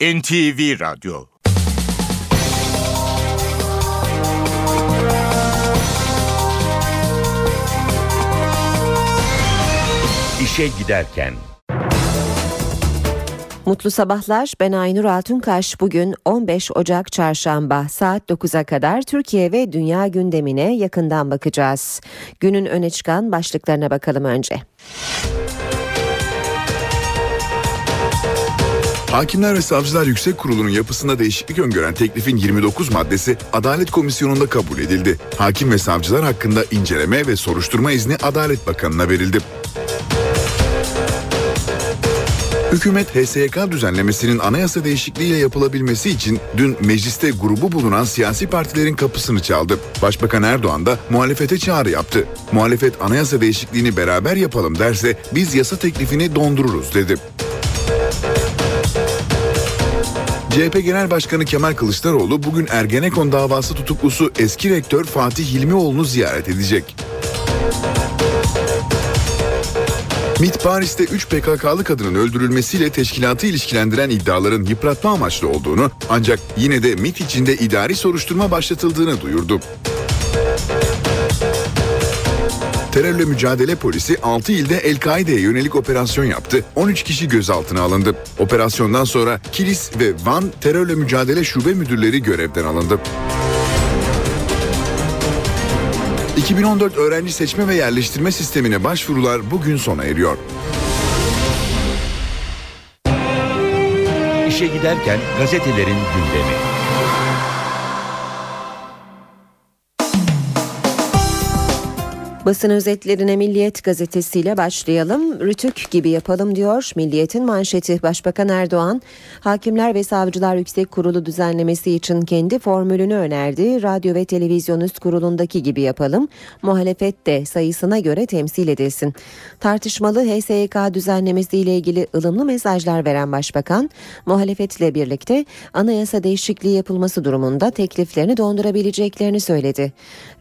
NTV Radyo İşe Giderken Mutlu sabahlar. Ben Aynur Altunkaş. Bugün 15 Ocak Çarşamba saat 9'a kadar Türkiye ve dünya gündemine yakından bakacağız. Günün öne çıkan başlıklarına bakalım önce. Hakimler ve Savcılar Yüksek Kurulu'nun yapısında değişiklik öngören teklifin 29 maddesi Adalet Komisyonu'nda kabul edildi. Hakim ve savcılar hakkında inceleme ve soruşturma izni Adalet Bakanı'na verildi. Hükümet HSYK düzenlemesinin anayasa değişikliğiyle yapılabilmesi için dün mecliste grubu bulunan siyasi partilerin kapısını çaldı. Başbakan Erdoğan da muhalefete çağrı yaptı. Muhalefet anayasa değişikliğini beraber yapalım derse biz yasa teklifini dondururuz dedi. CHP Genel Başkanı Kemal Kılıçdaroğlu bugün Ergenekon davası tutuklusu eski rektör Fatih Hilmioğlu'nu ziyaret edecek. MİT Paris'te 3 PKK'lı kadının öldürülmesiyle teşkilatı ilişkilendiren iddiaların yıpratma amaçlı olduğunu ancak yine de MİT içinde idari soruşturma başlatıldığını duyurdu. Terörle mücadele polisi 6 ilde El-Kaide'ye yönelik operasyon yaptı. 13 kişi gözaltına alındı. Operasyondan sonra Kilis ve Van terörle mücadele şube müdürleri görevden alındı. 2014 öğrenci seçme ve yerleştirme sistemine başvurular bugün sona eriyor. İşe giderken gazetelerin gündemi. Basın özetlerine Milliyet gazetesiyle başlayalım. Rütük gibi yapalım diyor. Milliyet'in manşeti Başbakan Erdoğan, Hakimler ve Savcılar Yüksek Kurulu düzenlemesi için kendi formülünü önerdi. Radyo ve Televizyon Üst Kurulu'ndaki gibi yapalım. Muhalefet de sayısına göre temsil edilsin. Tartışmalı HSYK düzenlemesi ile ilgili ılımlı mesajlar veren Başbakan, muhalefetle birlikte anayasa değişikliği yapılması durumunda tekliflerini dondurabileceklerini söyledi.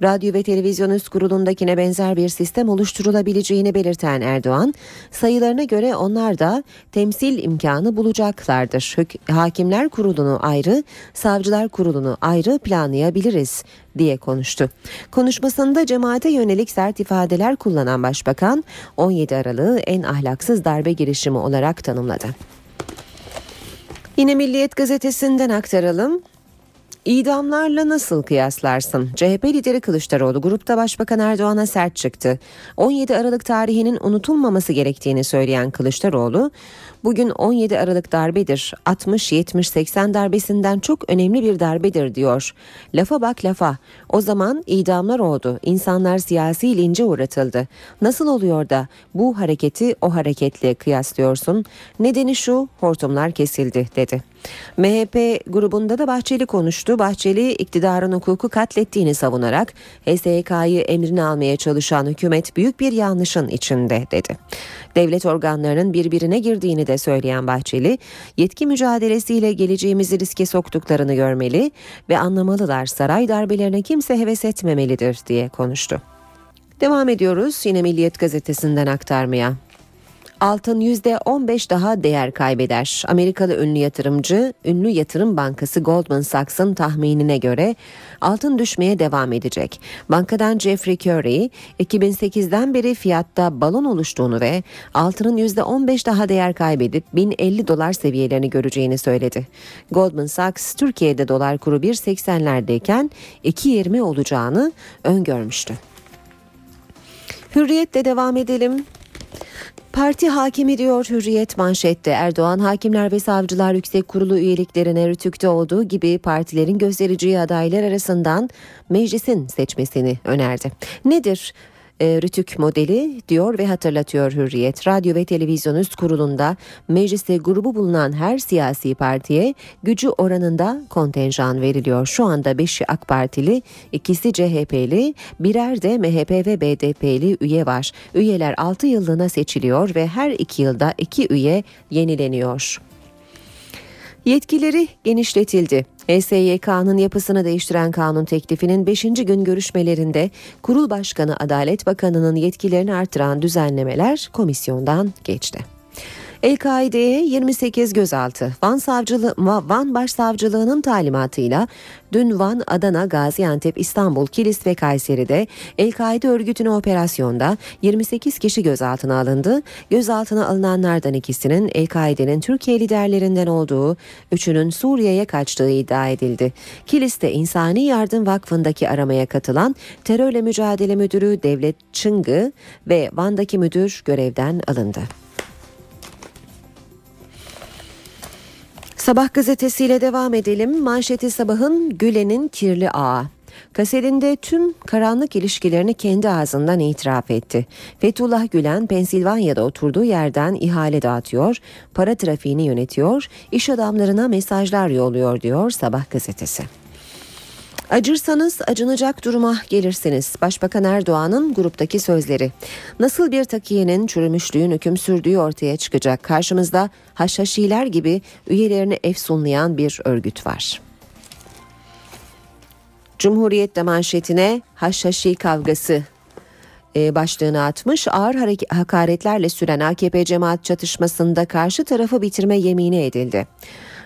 Radyo ve Televizyon Üst Kurulu'ndakine benzer benzer bir sistem oluşturulabileceğini belirten Erdoğan, sayılarına göre onlar da temsil imkanı bulacaklardır. Hakimler Kurulu'nu ayrı, Savcılar Kurulu'nu ayrı planlayabiliriz diye konuştu. Konuşmasında cemaate yönelik sert ifadeler kullanan Başbakan 17 Aralık'ı en ahlaksız darbe girişimi olarak tanımladı. Yine Milliyet gazetesinden aktaralım. İdamlarla nasıl kıyaslarsın? CHP lideri Kılıçdaroğlu grupta Başbakan Erdoğan'a sert çıktı. 17 Aralık tarihinin unutulmaması gerektiğini söyleyen Kılıçdaroğlu, bugün 17 Aralık darbedir. 60, 70, 80 darbesinden çok önemli bir darbedir diyor. Lafa bak lafa. O zaman idamlar oldu. İnsanlar siyasi lince uğratıldı. Nasıl oluyor da bu hareketi o hareketle kıyaslıyorsun? Nedeni şu, hortumlar kesildi dedi. MHP grubunda da Bahçeli konuştu. Bahçeli iktidarın hukuku katlettiğini savunarak HSYK'yı emrine almaya çalışan hükümet büyük bir yanlışın içinde dedi. Devlet organlarının birbirine girdiğini de söyleyen Bahçeli, yetki mücadelesiyle geleceğimizi riske soktuklarını görmeli ve anlamalılar saray darbelerine kimse heves etmemelidir diye konuştu. Devam ediyoruz yine Milliyet gazetesinden aktarmaya altın %15 daha değer kaybeder. Amerikalı ünlü yatırımcı, ünlü yatırım bankası Goldman Sachs'ın tahminine göre altın düşmeye devam edecek. Bankadan Jeffrey Curry, 2008'den beri fiyatta balon oluştuğunu ve altının %15 daha değer kaybedip 1050 dolar seviyelerini göreceğini söyledi. Goldman Sachs, Türkiye'de dolar kuru 1.80'lerdeyken 2.20 olacağını öngörmüştü. Hürriyetle devam edelim. Parti hakimi diyor Hürriyet manşette Erdoğan hakimler ve savcılar yüksek kurulu üyeliklerine rütükte olduğu gibi partilerin göstereceği adaylar arasından meclisin seçmesini önerdi. Nedir e, Rütük modeli diyor ve hatırlatıyor Hürriyet. Radyo ve Televizyon Üst Kurulu'nda mecliste grubu bulunan her siyasi partiye gücü oranında kontenjan veriliyor. Şu anda 5'i AK Partili, ikisi CHP'li, birer de MHP ve BDP'li üye var. Üyeler 6 yıllığına seçiliyor ve her 2 yılda 2 üye yenileniyor. Yetkileri genişletildi. HSYK'nın yapısını değiştiren kanun teklifinin 5. gün görüşmelerinde Kurul Başkanı Adalet Bakanı'nın yetkilerini artıran düzenlemeler komisyondan geçti. El-Kaide'ye 28 gözaltı. Van Savcılığı, Van Başsavcılığının talimatıyla dün Van, Adana, Gaziantep, İstanbul, Kilis ve Kayseri'de El-Kaide örgütüne operasyonda 28 kişi gözaltına alındı. Gözaltına alınanlardan ikisinin El-Kaide'nin Türkiye liderlerinden olduğu, üçünün Suriye'ye kaçtığı iddia edildi. Kilis'te İnsani Yardım Vakfı'ndaki aramaya katılan terörle mücadele müdürü Devlet Çıngı ve Van'daki müdür görevden alındı. Sabah gazetesiyle devam edelim. Manşeti sabahın Gülen'in kirli ağı. Kasetinde tüm karanlık ilişkilerini kendi ağzından itiraf etti. Fethullah Gülen Pensilvanya'da oturduğu yerden ihale dağıtıyor, para trafiğini yönetiyor, iş adamlarına mesajlar yolluyor diyor Sabah gazetesi. Acırsanız acınacak duruma gelirsiniz. Başbakan Erdoğan'ın gruptaki sözleri. Nasıl bir takiyenin çürümüşlüğün hüküm sürdüğü ortaya çıkacak. Karşımızda haşhaşiler gibi üyelerini efsunlayan bir örgüt var. Cumhuriyet'te manşetine haşhaşi kavgası e, başlığını atmış. Ağır hakaretlerle süren AKP cemaat çatışmasında karşı tarafı bitirme yemini edildi.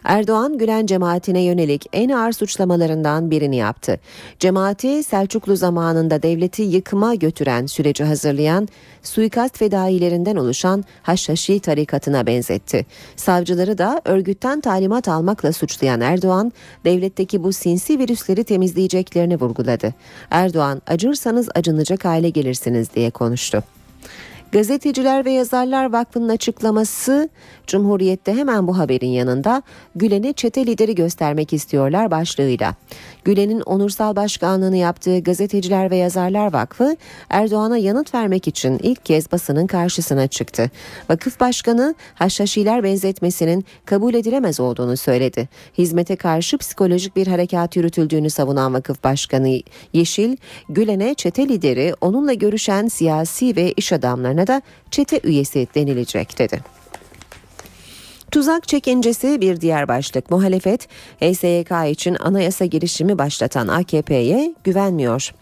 Erdoğan Gülen cemaatine yönelik en ağır suçlamalarından birini yaptı. Cemaati Selçuklu zamanında devleti yıkıma götüren süreci hazırlayan suikast fedailerinden oluşan Haşhaşi tarikatına benzetti. Savcıları da örgütten talimat almakla suçlayan Erdoğan, devletteki bu sinsi virüsleri temizleyeceklerini vurguladı. Erdoğan, acırsanız acınacak hale gelirsiniz diye konuştu. Gazeteciler ve Yazarlar Vakfı'nın açıklaması Cumhuriyet'te hemen bu haberin yanında Gülen'i çete lideri göstermek istiyorlar başlığıyla. Gülen'in onursal başkanlığını yaptığı Gazeteciler ve Yazarlar Vakfı Erdoğan'a yanıt vermek için ilk kez basının karşısına çıktı. Vakıf Başkanı Haşhaşiler benzetmesinin kabul edilemez olduğunu söyledi. Hizmete karşı psikolojik bir harekat yürütüldüğünü savunan Vakıf Başkanı Yeşil, Gülen'e çete lideri onunla görüşen siyasi ve iş adamlarına da çete üyesi denilecek dedi. Tuzak çekincesi bir diğer başlık. Muhalefet HSYK için anayasa girişimi başlatan AKP'ye güvenmiyor.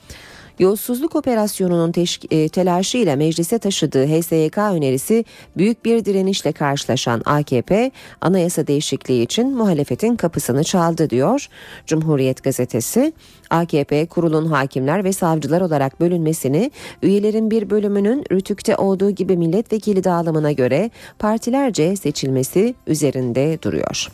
Yolsuzluk operasyonunun e, telaşıyla meclise taşıdığı HSYK önerisi büyük bir direnişle karşılaşan AKP anayasa değişikliği için muhalefetin kapısını çaldı diyor Cumhuriyet gazetesi. AKP kurulun hakimler ve savcılar olarak bölünmesini üyelerin bir bölümünün rütükte olduğu gibi milletvekili dağılımına göre partilerce seçilmesi üzerinde duruyor.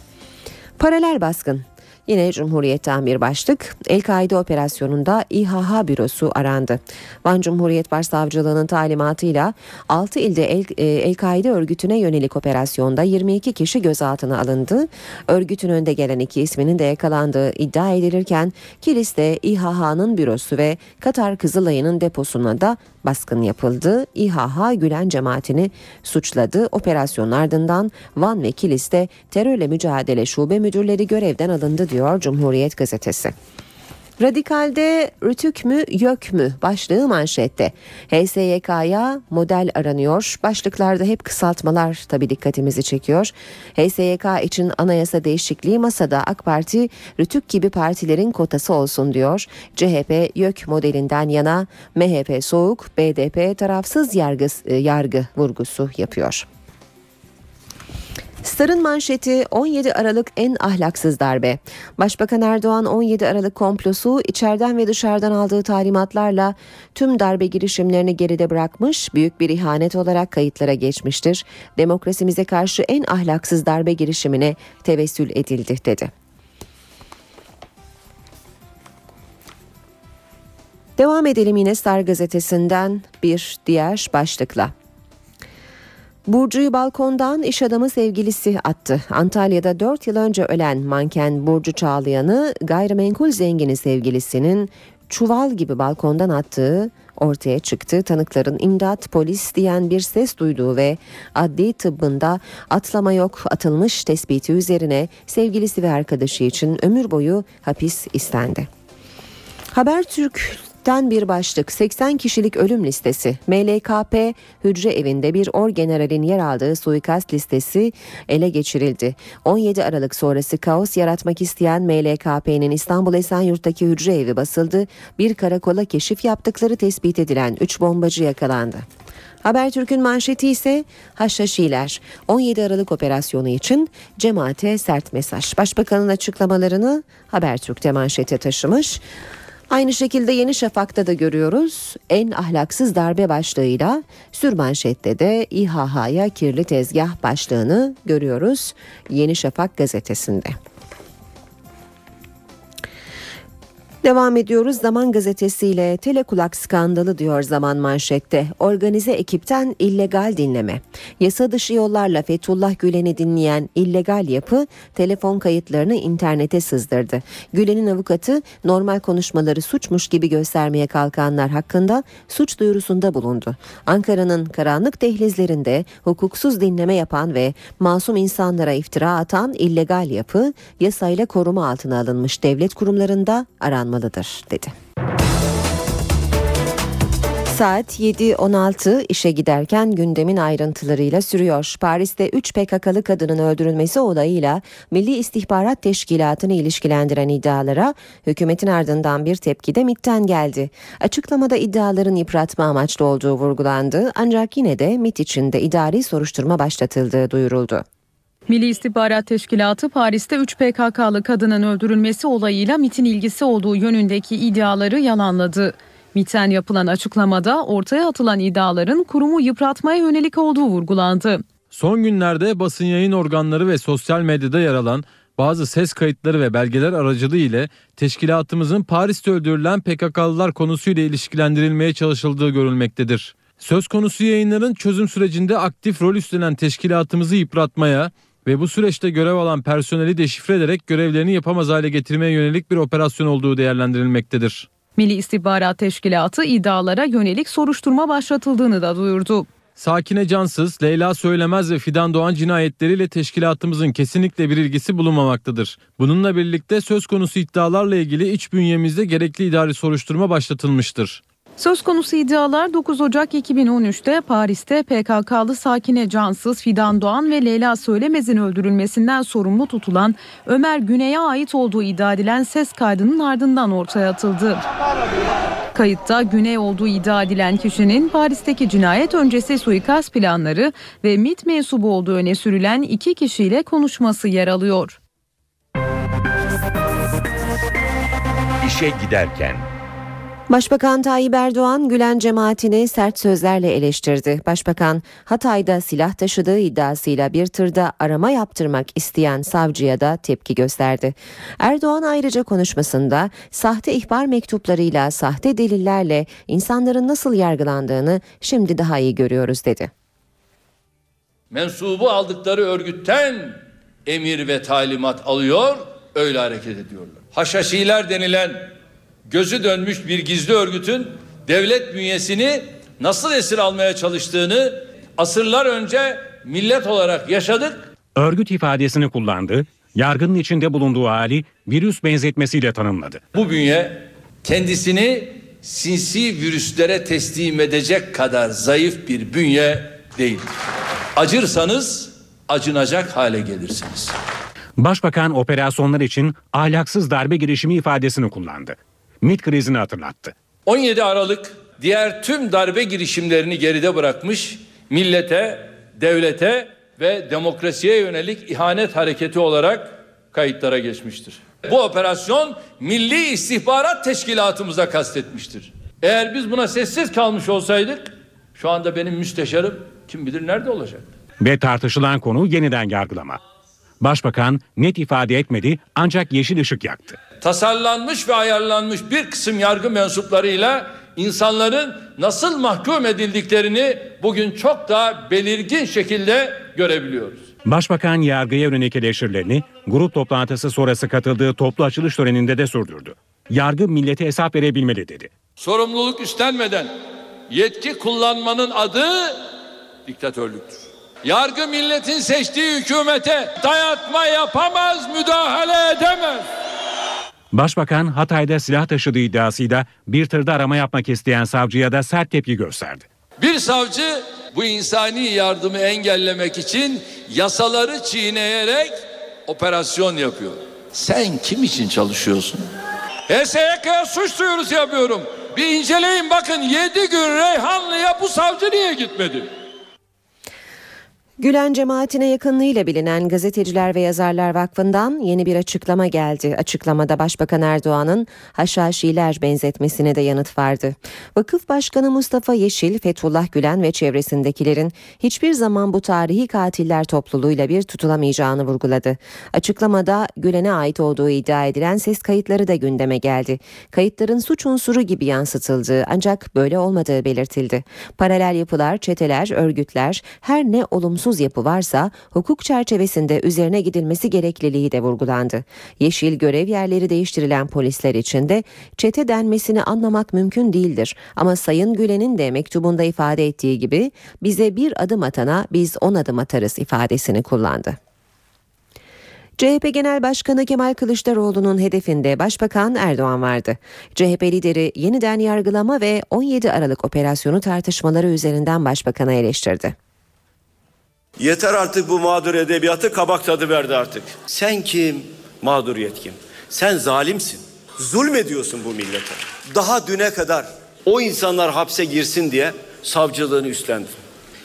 Paralel baskın Yine Cumhuriyet'ten bir başlık. El-Kaide operasyonunda İHH bürosu arandı. Van Cumhuriyet Başsavcılığı'nın talimatıyla 6 ilde El- e, El-Kaide örgütüne yönelik operasyonda 22 kişi gözaltına alındı. Örgütün önde gelen iki isminin de yakalandığı iddia edilirken Kilis'te İHH'nın bürosu ve Katar Kızılay'ın deposuna da baskın yapıldı. İHH Gülen cemaatini suçladı. Operasyonun ardından Van ve Kilis'te terörle mücadele şube müdürleri görevden alındı diyor Cumhuriyet gazetesi. Radikalde rütük mü yok mü başlığı manşette. HSYK'ya model aranıyor. Başlıklarda hep kısaltmalar tabi dikkatimizi çekiyor. HSYK için anayasa değişikliği masada AK Parti rütük gibi partilerin kotası olsun diyor. CHP YÖK modelinden yana MHP soğuk BDP tarafsız yargı, yargı vurgusu yapıyor. Star'ın manşeti 17 Aralık en ahlaksız darbe. Başbakan Erdoğan 17 Aralık komplosu içeriden ve dışarıdan aldığı talimatlarla tüm darbe girişimlerini geride bırakmış, büyük bir ihanet olarak kayıtlara geçmiştir. Demokrasimize karşı en ahlaksız darbe girişimine tevessül edildi dedi. Devam edelim yine Star gazetesinden bir diğer başlıkla. Burcu'yu balkondan iş adamı sevgilisi attı. Antalya'da 4 yıl önce ölen manken Burcu Çağlayan'ı gayrimenkul zengini sevgilisinin çuval gibi balkondan attığı ortaya çıktı. Tanıkların imdat polis diyen bir ses duyduğu ve adli tıbbında atlama yok atılmış tespiti üzerine sevgilisi ve arkadaşı için ömür boyu hapis istendi. Habertürk ekipten bir başlık 80 kişilik ölüm listesi. MLKP hücre evinde bir orgeneralin yer aldığı suikast listesi ele geçirildi. 17 Aralık sonrası kaos yaratmak isteyen MLKP'nin İstanbul Esenyurt'taki hücre evi basıldı. Bir karakola keşif yaptıkları tespit edilen 3 bombacı yakalandı. Habertürk'ün manşeti ise Haşhaşiler 17 Aralık operasyonu için cemaate sert mesaj. Başbakanın açıklamalarını Habertürk'te manşete taşımış. Aynı şekilde Yeni Şafak'ta da görüyoruz. En ahlaksız darbe başlığıyla sürmanşette de İHH'ya kirli tezgah başlığını görüyoruz. Yeni Şafak gazetesinde. Devam ediyoruz Zaman gazetesiyle telekulak skandalı diyor Zaman manşette. Organize ekipten illegal dinleme. Yasa dışı yollarla Fethullah Gülen'i dinleyen illegal yapı telefon kayıtlarını internete sızdırdı. Gülen'in avukatı normal konuşmaları suçmuş gibi göstermeye kalkanlar hakkında suç duyurusunda bulundu. Ankara'nın karanlık dehlizlerinde hukuksuz dinleme yapan ve masum insanlara iftira atan illegal yapı yasayla koruma altına alınmış devlet kurumlarında aranmalıdır dedi. Saat 7.16 işe giderken gündemin ayrıntılarıyla sürüyor. Paris'te 3 PKK'lı kadının öldürülmesi olayıyla Milli İstihbarat Teşkilatı'nı ilişkilendiren iddialara hükümetin ardından bir tepki de MIT'ten geldi. Açıklamada iddiaların yıpratma amaçlı olduğu vurgulandı ancak yine de MIT içinde idari soruşturma başlatıldığı duyuruldu. Milli İstihbarat Teşkilatı Paris'te 3 PKK'lı kadının öldürülmesi olayıyla MIT'in ilgisi olduğu yönündeki iddiaları yalanladı. MIT'ten yapılan açıklamada ortaya atılan iddiaların kurumu yıpratmaya yönelik olduğu vurgulandı. Son günlerde basın yayın organları ve sosyal medyada yer alan bazı ses kayıtları ve belgeler aracılığı ile teşkilatımızın Paris'te öldürülen PKK'lılar konusuyla ilişkilendirilmeye çalışıldığı görülmektedir. Söz konusu yayınların çözüm sürecinde aktif rol üstlenen teşkilatımızı yıpratmaya ve bu süreçte görev alan personeli deşifre ederek görevlerini yapamaz hale getirmeye yönelik bir operasyon olduğu değerlendirilmektedir. Milli İstihbarat Teşkilatı iddialara yönelik soruşturma başlatıldığını da duyurdu. Sakine Cansız, Leyla Söylemez ve Fidan Doğan cinayetleriyle teşkilatımızın kesinlikle bir ilgisi bulunmamaktadır. Bununla birlikte söz konusu iddialarla ilgili iç bünyemizde gerekli idari soruşturma başlatılmıştır. Söz konusu iddialar 9 Ocak 2013'te Paris'te PKK'lı Sakine Cansız, Fidan Doğan ve Leyla Söylemez'in öldürülmesinden sorumlu tutulan Ömer Güney'e ait olduğu iddia edilen ses kaydının ardından ortaya atıldı. Kayıtta Güney olduğu iddia edilen kişinin Paris'teki cinayet öncesi suikast planları ve MIT mensubu olduğu öne sürülen iki kişiyle konuşması yer alıyor. İşe giderken Başbakan Tayyip Erdoğan Gülen cemaatini sert sözlerle eleştirdi. Başbakan Hatay'da silah taşıdığı iddiasıyla bir tırda arama yaptırmak isteyen savcıya da tepki gösterdi. Erdoğan ayrıca konuşmasında sahte ihbar mektuplarıyla, sahte delillerle insanların nasıl yargılandığını şimdi daha iyi görüyoruz dedi. Mensubu aldıkları örgütten emir ve talimat alıyor, öyle hareket ediyorlar. Haşhaşiler denilen gözü dönmüş bir gizli örgütün devlet bünyesini nasıl esir almaya çalıştığını asırlar önce millet olarak yaşadık. Örgüt ifadesini kullandı, yargının içinde bulunduğu hali virüs benzetmesiyle tanımladı. Bu bünye kendisini sinsi virüslere teslim edecek kadar zayıf bir bünye değil. Acırsanız acınacak hale gelirsiniz. Başbakan operasyonlar için ahlaksız darbe girişimi ifadesini kullandı. MİT krizini hatırlattı. 17 Aralık diğer tüm darbe girişimlerini geride bırakmış, millete, devlete ve demokrasiye yönelik ihanet hareketi olarak kayıtlara geçmiştir. Bu operasyon Milli İstihbarat Teşkilatımıza kastetmiştir. Eğer biz buna sessiz kalmış olsaydık şu anda benim müsteşarım kim bilir nerede olacaktı. Ve tartışılan konu yeniden yargılama. Başbakan net ifade etmedi ancak yeşil ışık yaktı. Tasarlanmış ve ayarlanmış bir kısım yargı mensuplarıyla insanların nasıl mahkum edildiklerini bugün çok daha belirgin şekilde görebiliyoruz. Başbakan yargıya yönelik eleştirilerini grup toplantısı sonrası katıldığı toplu açılış töreninde de sürdürdü. Yargı millete hesap verebilmeli dedi. Sorumluluk üstlenmeden yetki kullanmanın adı diktatörlüktür. Yargı milletin seçtiği hükümete dayatma yapamaz, müdahale edemez. Başbakan Hatay'da silah taşıdığı iddiasıyla bir tırda arama yapmak isteyen savcıya da sert tepki gösterdi. Bir savcı bu insani yardımı engellemek için yasaları çiğneyerek operasyon yapıyor. Sen kim için çalışıyorsun? HSYK'ya suç duyurusu yapıyorum. Bir inceleyin bakın 7 gün Reyhanlı'ya bu savcı niye gitmedi? Gülen cemaatine yakınlığıyla bilinen Gazeteciler ve Yazarlar Vakfı'ndan yeni bir açıklama geldi. Açıklamada Başbakan Erdoğan'ın haşhaşiler benzetmesine de yanıt vardı. Vakıf Başkanı Mustafa Yeşil, Fethullah Gülen ve çevresindekilerin hiçbir zaman bu tarihi katiller topluluğuyla bir tutulamayacağını vurguladı. Açıklamada Gülen'e ait olduğu iddia edilen ses kayıtları da gündeme geldi. Kayıtların suç unsuru gibi yansıtıldığı ancak böyle olmadığı belirtildi. Paralel yapılar, çeteler, örgütler her ne olumsuz yapı varsa hukuk çerçevesinde üzerine gidilmesi gerekliliği de vurgulandı. Yeşil görev yerleri değiştirilen polisler için de çete denmesini anlamak mümkün değildir. Ama Sayın Gülen'in de mektubunda ifade ettiği gibi bize bir adım atana biz on adım atarız ifadesini kullandı. CHP Genel Başkanı Kemal Kılıçdaroğlu'nun hedefinde Başbakan Erdoğan vardı. CHP lideri yeniden yargılama ve 17 Aralık operasyonu tartışmaları üzerinden Başbakan'a eleştirdi. Yeter artık bu mağdur edebiyatı kabak tadı verdi artık. Sen kim? Mağduriyet kim? Sen zalimsin. Zulmediyorsun bu millete. Daha düne kadar o insanlar hapse girsin diye savcılığını üstlendin.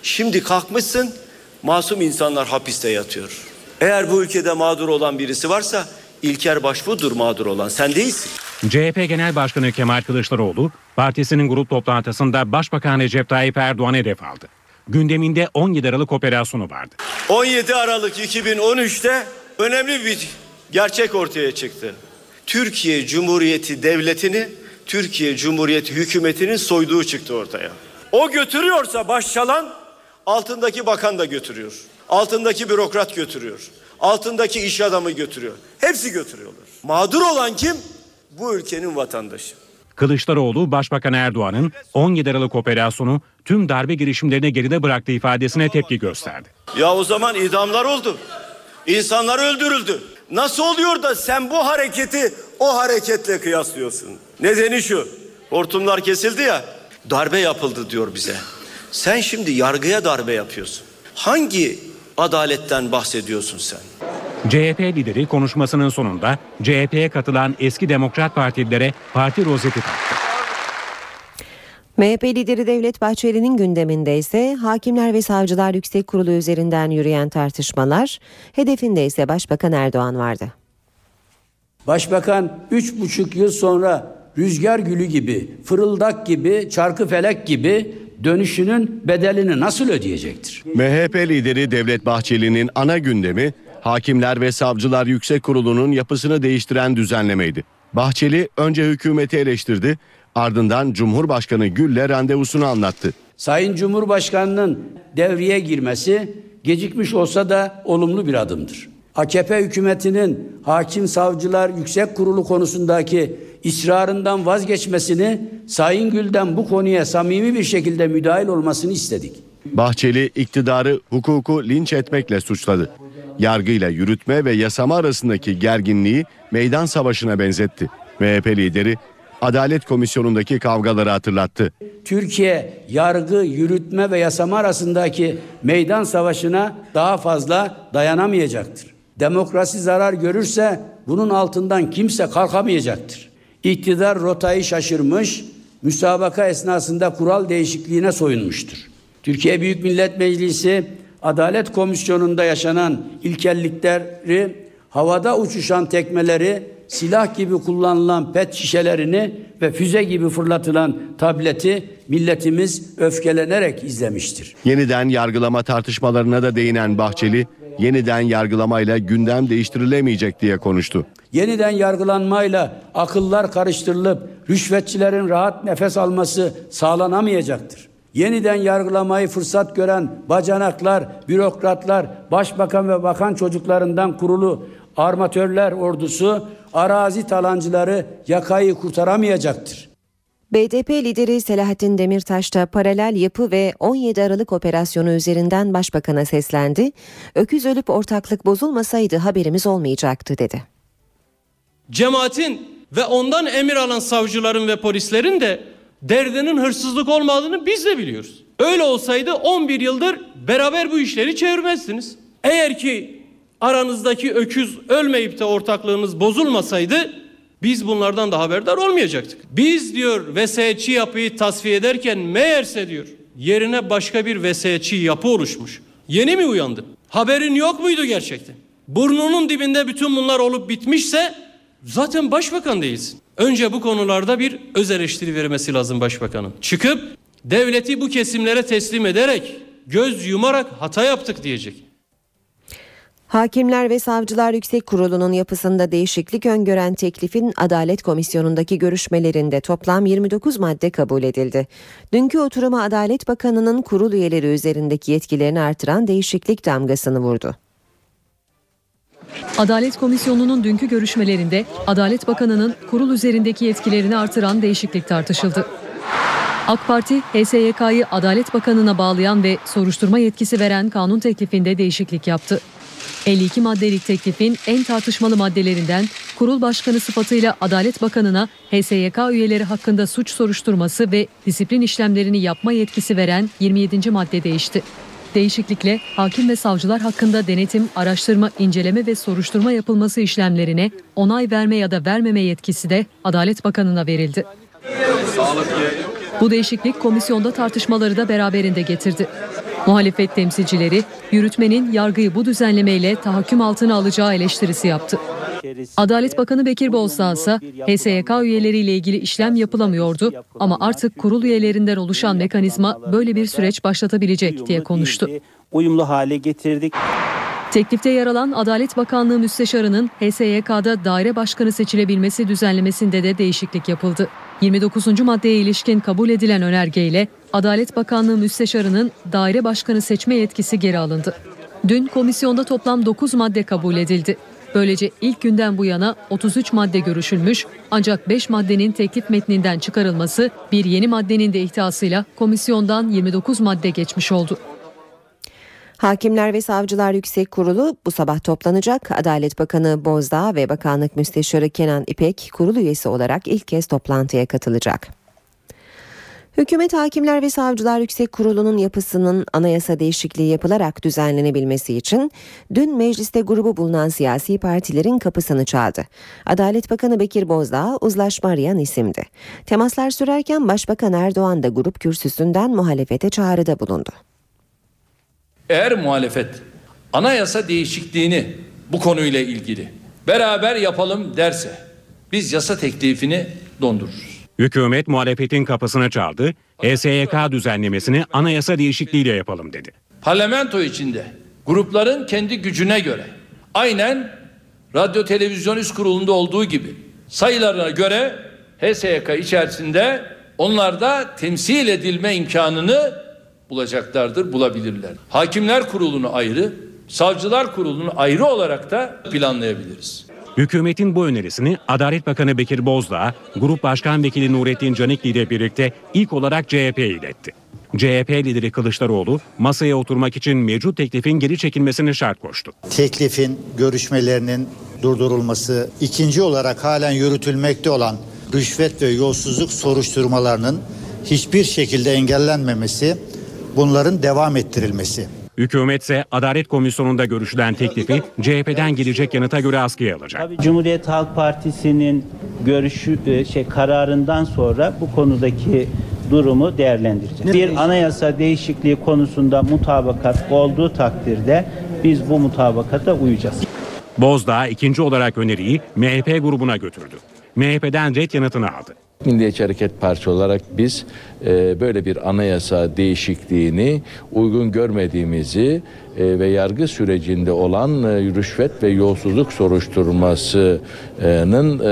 Şimdi kalkmışsın masum insanlar hapiste yatıyor. Eğer bu ülkede mağdur olan birisi varsa İlker Başbuğ'dur mağdur olan sen değilsin. CHP Genel Başkanı Kemal Kılıçdaroğlu partisinin grup toplantısında Başbakan Recep Tayyip Erdoğan'ı hedef aldı. Gündeminde 17 Aralık operasyonu vardı. 17 Aralık 2013'te önemli bir gerçek ortaya çıktı. Türkiye Cumhuriyeti Devleti'ni Türkiye Cumhuriyeti hükümetinin soyduğu çıktı ortaya. O götürüyorsa başçalan altındaki bakan da götürüyor. Altındaki bürokrat götürüyor. Altındaki iş adamı götürüyor. Hepsi götürüyorlar. Mağdur olan kim? Bu ülkenin vatandaşı. Kılıçdaroğlu Başbakan Erdoğan'ın 17 Aralık operasyonu tüm darbe girişimlerini geride bıraktığı ifadesine tepki gösterdi. Ya o zaman idamlar oldu. İnsanlar öldürüldü. Nasıl oluyor da sen bu hareketi o hareketle kıyaslıyorsun? Nedeni şu. Hortumlar kesildi ya. Darbe yapıldı diyor bize. Sen şimdi yargıya darbe yapıyorsun. Hangi adaletten bahsediyorsun sen? CHP lideri konuşmasının sonunda CHP'ye katılan eski Demokrat Partililere parti rozeti taktı. MHP lideri Devlet Bahçeli'nin gündeminde ise Hakimler ve Savcılar Yüksek Kurulu üzerinden yürüyen tartışmalar, hedefinde ise Başbakan Erdoğan vardı. Başbakan üç buçuk yıl sonra rüzgar gülü gibi, fırıldak gibi, çarkı felek gibi dönüşünün bedelini nasıl ödeyecektir? MHP lideri Devlet Bahçeli'nin ana gündemi Hakimler ve Savcılar Yüksek Kurulu'nun yapısını değiştiren düzenlemeydi. Bahçeli önce hükümeti eleştirdi, ardından Cumhurbaşkanı Gül'le randevusunu anlattı. Sayın Cumhurbaşkanı'nın devreye girmesi gecikmiş olsa da olumlu bir adımdır. AKP hükümetinin hakim savcılar yüksek kurulu konusundaki ısrarından vazgeçmesini Sayın Gül'den bu konuya samimi bir şekilde müdahil olmasını istedik. Bahçeli iktidarı hukuku linç etmekle suçladı. Yargıyla yürütme ve yasama arasındaki gerginliği meydan savaşına benzetti. MHP lideri Adalet Komisyonu'ndaki kavgaları hatırlattı. Türkiye yargı, yürütme ve yasama arasındaki meydan savaşına daha fazla dayanamayacaktır. Demokrasi zarar görürse bunun altından kimse kalkamayacaktır. İktidar rotayı şaşırmış, müsabaka esnasında kural değişikliğine soyunmuştur. Türkiye Büyük Millet Meclisi Adalet Komisyonu'nda yaşanan ilkellikleri, havada uçuşan tekmeleri, silah gibi kullanılan pet şişelerini ve füze gibi fırlatılan tableti milletimiz öfkelenerek izlemiştir. Yeniden yargılama tartışmalarına da değinen Bahçeli, yeniden yargılamayla gündem değiştirilemeyecek diye konuştu. Yeniden yargılanmayla akıllar karıştırılıp rüşvetçilerin rahat nefes alması sağlanamayacaktır. Yeniden yargılamayı fırsat gören bacanaklar, bürokratlar, başbakan ve bakan çocuklarından kurulu armatörler ordusu arazi talancıları yakayı kurtaramayacaktır. BDP lideri Selahattin Demirtaş da paralel yapı ve 17 Aralık operasyonu üzerinden başbakana seslendi. Öküz ölüp ortaklık bozulmasaydı haberimiz olmayacaktı dedi. Cemaatin ve ondan emir alan savcıların ve polislerin de derdinin hırsızlık olmadığını biz de biliyoruz. Öyle olsaydı 11 yıldır beraber bu işleri çevirmezdiniz. Eğer ki aranızdaki öküz ölmeyip de ortaklığınız bozulmasaydı biz bunlardan da haberdar olmayacaktık. Biz diyor vesayetçi yapıyı tasfiye ederken meğerse diyor yerine başka bir vesayetçi yapı oluşmuş. Yeni mi uyandın? Haberin yok muydu gerçekten? Burnunun dibinde bütün bunlar olup bitmişse zaten başbakan değilsin. Önce bu konularda bir öz eleştiri vermesi lazım başbakanın. Çıkıp devleti bu kesimlere teslim ederek göz yumarak hata yaptık diyecek. Hakimler ve Savcılar Yüksek Kurulu'nun yapısında değişiklik öngören teklifin Adalet Komisyonu'ndaki görüşmelerinde toplam 29 madde kabul edildi. Dünkü oturuma Adalet Bakanı'nın kurul üyeleri üzerindeki yetkilerini artıran değişiklik damgasını vurdu. Adalet Komisyonu'nun dünkü görüşmelerinde Adalet Bakanı'nın kurul üzerindeki yetkilerini artıran değişiklik tartışıldı. AK Parti, HSYK'yı Adalet Bakanı'na bağlayan ve soruşturma yetkisi veren kanun teklifinde değişiklik yaptı. 52 maddelik teklifin en tartışmalı maddelerinden kurul başkanı sıfatıyla Adalet Bakanı'na HSYK üyeleri hakkında suç soruşturması ve disiplin işlemlerini yapma yetkisi veren 27. madde değişti. Değişiklikle hakim ve savcılar hakkında denetim, araştırma, inceleme ve soruşturma yapılması işlemlerine onay verme ya da vermeme yetkisi de Adalet Bakanı'na verildi. Bu değişiklik komisyonda tartışmaları da beraberinde getirdi. Muhalefet temsilcileri yürütmenin yargıyı bu düzenlemeyle tahakküm altına alacağı eleştirisi yaptı. Adalet Bakanı Bekir Bozdağ ise HSYK üyeleriyle ilgili işlem yapılamıyordu ama artık kurul üyelerinden oluşan mekanizma böyle bir süreç başlatabilecek diye konuştu. Uyumlu hale getirdik. Teklifte yer alan Adalet Bakanlığı Müsteşarı'nın HSYK'da daire başkanı seçilebilmesi düzenlemesinde de değişiklik yapıldı. 29. maddeye ilişkin kabul edilen önergeyle Adalet Bakanlığı Müsteşarı'nın daire başkanı seçme yetkisi geri alındı. Dün komisyonda toplam 9 madde kabul edildi. Böylece ilk günden bu yana 33 madde görüşülmüş ancak 5 maddenin teklif metninden çıkarılması bir yeni maddenin de ihtasıyla komisyondan 29 madde geçmiş oldu. Hakimler ve Savcılar Yüksek Kurulu bu sabah toplanacak. Adalet Bakanı Bozdağ ve Bakanlık Müsteşarı Kenan İpek kurul üyesi olarak ilk kez toplantıya katılacak. Hükümet Hakimler ve Savcılar Yüksek Kurulu'nun yapısının anayasa değişikliği yapılarak düzenlenebilmesi için dün mecliste grubu bulunan siyasi partilerin kapısını çaldı. Adalet Bakanı Bekir Bozdağ uzlaşma arayan isimdi. Temaslar sürerken Başbakan Erdoğan da grup kürsüsünden muhalefete çağrıda bulundu. Eğer muhalefet anayasa değişikliğini bu konuyla ilgili beraber yapalım derse biz yasa teklifini dondururuz. Hükümet muhalefetin kapısını çaldı. HSYK düzenlemesini anayasa değişikliğiyle yapalım dedi. Parlamento içinde grupların kendi gücüne göre aynen Radyo Televizyon Üst Kurulu'nda olduğu gibi sayılarına göre HSYK içerisinde onlar da temsil edilme imkanını bulacaklardır, bulabilirler. Hakimler Kurulu'nu ayrı, Savcılar Kurulu'nu ayrı olarak da planlayabiliriz. Hükümetin bu önerisini Adalet Bakanı Bekir Bozdağ, Grup Başkan Vekili Nurettin Canikli ile birlikte ilk olarak CHP'ye iletti. CHP lideri Kılıçdaroğlu masaya oturmak için mevcut teklifin geri çekilmesini şart koştu. Teklifin görüşmelerinin durdurulması, ikinci olarak halen yürütülmekte olan rüşvet ve yolsuzluk soruşturmalarının hiçbir şekilde engellenmemesi, bunların devam ettirilmesi. Hükümet ise Adalet Komisyonu'nda görüşülen teklifi CHP'den gelecek yanıta göre askıya alacak. Tabii Cumhuriyet Halk Partisi'nin görüşü şey kararından sonra bu konudaki durumu değerlendireceğiz. Bir anayasa değişikliği konusunda mutabakat olduğu takdirde biz bu mutabakata uyacağız. Bozdağ ikinci olarak öneriyi MHP grubuna götürdü. MHP'den red yanıtını aldı. Milliyetçi Hareket Partisi olarak biz e, böyle bir anayasa değişikliğini uygun görmediğimizi e, ve yargı sürecinde olan e, rüşvet ve yolsuzluk soruşturmasının e,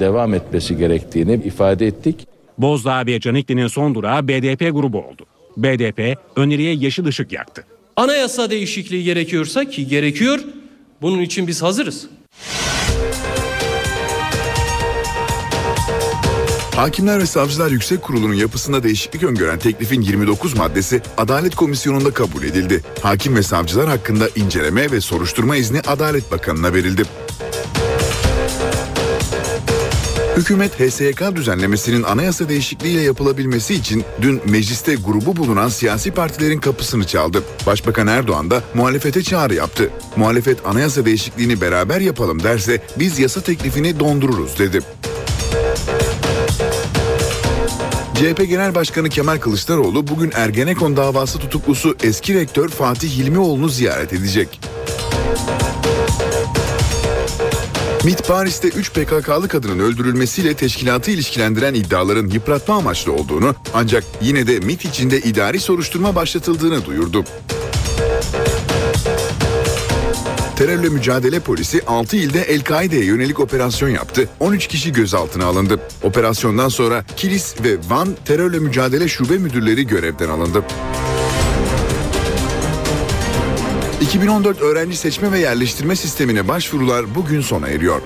devam etmesi gerektiğini ifade ettik. Bozdağ ve Canikli'nin son durağı BDP grubu oldu. BDP öneriye yeşil ışık yaktı. Anayasa değişikliği gerekiyorsa ki gerekiyor, bunun için biz hazırız. Hakimler ve Savcılar Yüksek Kurulu'nun yapısında değişiklik öngören teklifin 29 maddesi Adalet Komisyonu'nda kabul edildi. Hakim ve savcılar hakkında inceleme ve soruşturma izni Adalet Bakanı'na verildi. Hükümet HSYK düzenlemesinin anayasa değişikliğiyle yapılabilmesi için dün mecliste grubu bulunan siyasi partilerin kapısını çaldı. Başbakan Erdoğan da muhalefete çağrı yaptı. Muhalefet anayasa değişikliğini beraber yapalım derse biz yasa teklifini dondururuz dedi. CHP Genel Başkanı Kemal Kılıçdaroğlu bugün Ergenekon davası tutuklusu eski rektör Fatih Hilmioğlu'nu ziyaret edecek. MİT Paris'te 3 PKK'lı kadının öldürülmesiyle teşkilatı ilişkilendiren iddiaların yıpratma amaçlı olduğunu ancak yine de MİT içinde idari soruşturma başlatıldığını duyurdu. Terörle mücadele polisi 6 ilde El-Kaide'ye yönelik operasyon yaptı. 13 kişi gözaltına alındı. Operasyondan sonra Kilis ve Van terörle mücadele şube müdürleri görevden alındı. 2014 öğrenci seçme ve yerleştirme sistemine başvurular bugün sona eriyor.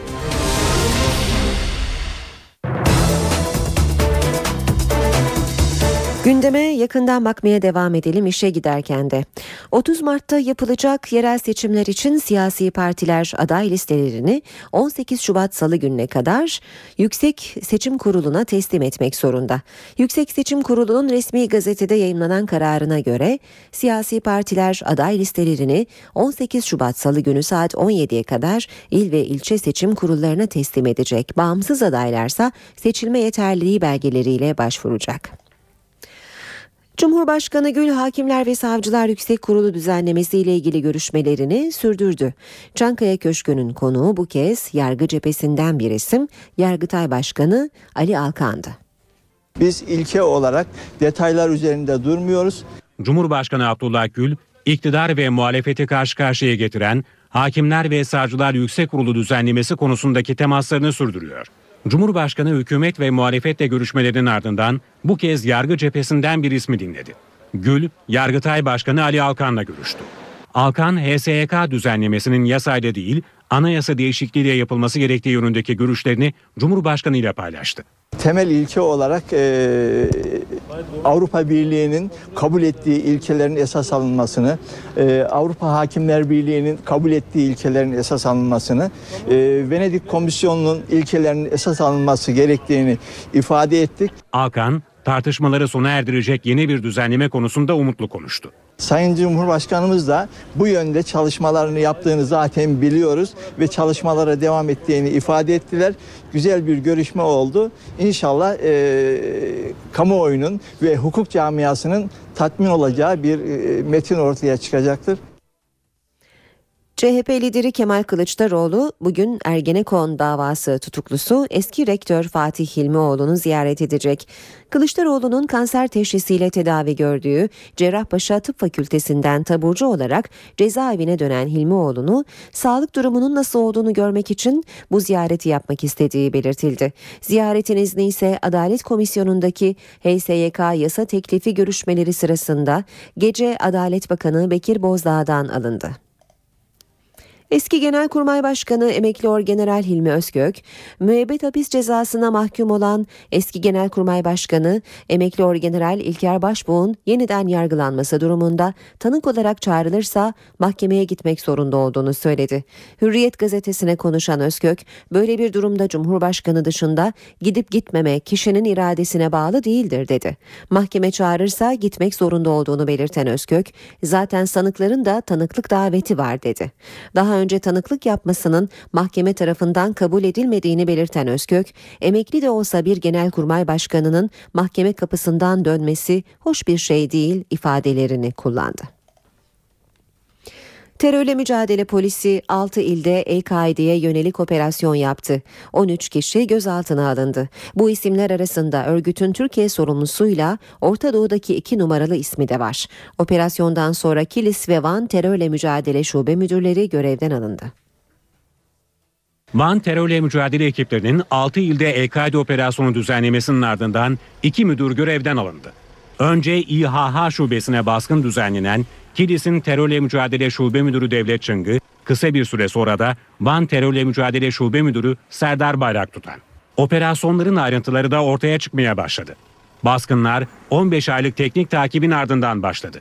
Gündeme yakından bakmaya devam edelim işe giderken de. 30 Mart'ta yapılacak yerel seçimler için siyasi partiler aday listelerini 18 Şubat Salı gününe kadar Yüksek Seçim Kurulu'na teslim etmek zorunda. Yüksek Seçim Kurulu'nun resmi gazetede yayınlanan kararına göre siyasi partiler aday listelerini 18 Şubat Salı günü saat 17'ye kadar il ve ilçe seçim kurullarına teslim edecek. Bağımsız adaylarsa seçilme yeterliliği belgeleriyle başvuracak. Cumhurbaşkanı Gül Hakimler ve Savcılar Yüksek Kurulu düzenlemesiyle ilgili görüşmelerini sürdürdü. Çankaya Köşkü'nün konuğu bu kez yargı cephesinden bir isim Yargıtay Başkanı Ali Alkan'dı. Biz ilke olarak detaylar üzerinde durmuyoruz. Cumhurbaşkanı Abdullah Gül, iktidar ve muhalefeti karşı karşıya getiren Hakimler ve Savcılar Yüksek Kurulu düzenlemesi konusundaki temaslarını sürdürüyor. Cumhurbaşkanı hükümet ve muhalefetle görüşmelerinin ardından bu kez yargı cephesinden bir ismi dinledi. Gül, Yargıtay Başkanı Ali Alkan'la görüştü. Alkan, HSYK düzenlemesinin yasayla değil, anayasa değişikliğiyle yapılması gerektiği yönündeki görüşlerini Cumhurbaşkanı ile paylaştı. Temel ilke olarak e, Avrupa Birliği'nin kabul ettiği ilkelerin esas alınmasını, e, Avrupa Hakimler Birliği'nin kabul ettiği ilkelerin esas alınmasını, e, Venedik Komisyonu'nun ilkelerinin esas alınması gerektiğini ifade ettik. Alkan, tartışmaları sona erdirecek yeni bir düzenleme konusunda umutlu konuştu. Sayın Cumhurbaşkanımız da bu yönde çalışmalarını yaptığını zaten biliyoruz ve çalışmalara devam ettiğini ifade ettiler. Güzel bir görüşme oldu. İnşallah e, kamuoyunun ve hukuk camiasının tatmin olacağı bir e, metin ortaya çıkacaktır. CHP lideri Kemal Kılıçdaroğlu bugün Ergenekon davası tutuklusu eski rektör Fatih Hilmioğlu'nu ziyaret edecek. Kılıçdaroğlu'nun kanser teşhisiyle tedavi gördüğü Cerrahpaşa Tıp Fakültesinden taburcu olarak cezaevine dönen Hilmioğlu'nu sağlık durumunun nasıl olduğunu görmek için bu ziyareti yapmak istediği belirtildi. Ziyaretin izni ise Adalet Komisyonu'ndaki HSYK yasa teklifi görüşmeleri sırasında gece Adalet Bakanı Bekir Bozdağ'dan alındı. Eski Genelkurmay Başkanı Emekli Orgeneral Hilmi Özgök, müebbet hapis cezasına mahkum olan eski Genelkurmay Başkanı Emekli Orgeneral İlker Başbuğ'un yeniden yargılanması durumunda tanık olarak çağrılırsa mahkemeye gitmek zorunda olduğunu söyledi. Hürriyet gazetesine konuşan Özgök, böyle bir durumda Cumhurbaşkanı dışında gidip gitmeme kişinin iradesine bağlı değildir dedi. Mahkeme çağırırsa gitmek zorunda olduğunu belirten Özgök, zaten sanıkların da tanıklık daveti var dedi. Daha önce tanıklık yapmasının mahkeme tarafından kabul edilmediğini belirten Özkök, emekli de olsa bir genelkurmay başkanının mahkeme kapısından dönmesi hoş bir şey değil ifadelerini kullandı. Terörle mücadele polisi 6 ilde El-Kaide'ye yönelik operasyon yaptı. 13 kişi gözaltına alındı. Bu isimler arasında örgütün Türkiye sorumlusuyla Orta Doğu'daki iki numaralı ismi de var. Operasyondan sonra Kilis ve Van terörle mücadele şube müdürleri görevden alındı. Van terörle mücadele ekiplerinin 6 ilde El-Kaide operasyonu düzenlemesinin ardından iki müdür görevden alındı. Önce İHH şubesine baskın düzenlenen Kilis'in terörle mücadele şube müdürü Devlet Çıngı, kısa bir süre sonra da Van terörle mücadele şube müdürü Serdar Bayrak tutan. Operasyonların ayrıntıları da ortaya çıkmaya başladı. Baskınlar 15 aylık teknik takibin ardından başladı.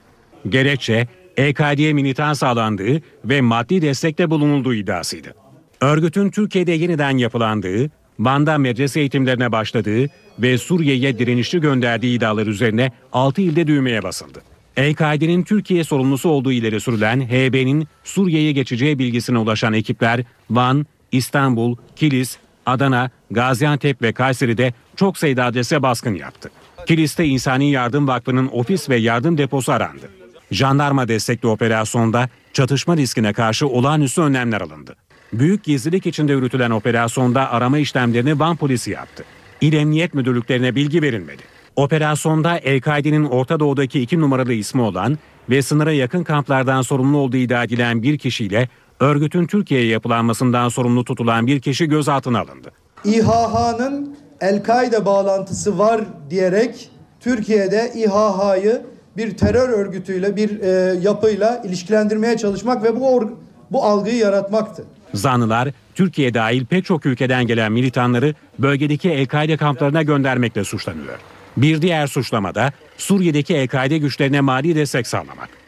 Gerekçe EKD'ye militan sağlandığı ve maddi destekte bulunulduğu iddiasıydı. Örgütün Türkiye'de yeniden yapılandığı, Van'da medrese eğitimlerine başladığı ve Suriye'ye direnişçi gönderdiği iddialar üzerine 6 ilde düğmeye basıldı. El-Kaide'nin Türkiye sorumlusu olduğu ileri sürülen HB'nin Suriye'ye geçeceği bilgisine ulaşan ekipler Van, İstanbul, Kilis, Adana, Gaziantep ve Kayseri'de çok sayıda adrese baskın yaptı. Kilis'te İnsani Yardım Vakfı'nın ofis ve yardım deposu arandı. Jandarma destekli operasyonda çatışma riskine karşı olağanüstü önlemler alındı. Büyük gizlilik içinde yürütülen operasyonda arama işlemlerini Van polisi yaptı. İl Emniyet Müdürlüklerine bilgi verilmedi. Operasyonda El-Kaide'nin Orta Doğu'daki iki numaralı ismi olan ve sınıra yakın kamplardan sorumlu olduğu iddia edilen bir kişiyle örgütün Türkiye'ye yapılanmasından sorumlu tutulan bir kişi gözaltına alındı. İHH'nın El-Kaide bağlantısı var diyerek Türkiye'de İHH'yı bir terör örgütüyle bir e, yapıyla ilişkilendirmeye çalışmak ve bu bu algıyı yaratmaktı. Zanlılar Türkiye dahil pek çok ülkeden gelen militanları bölgedeki El-Kaide kamplarına göndermekle suçlanıyor. Bir diğer suçlamada Suriye'deki El-Kaide güçlerine mali destek sağlamak.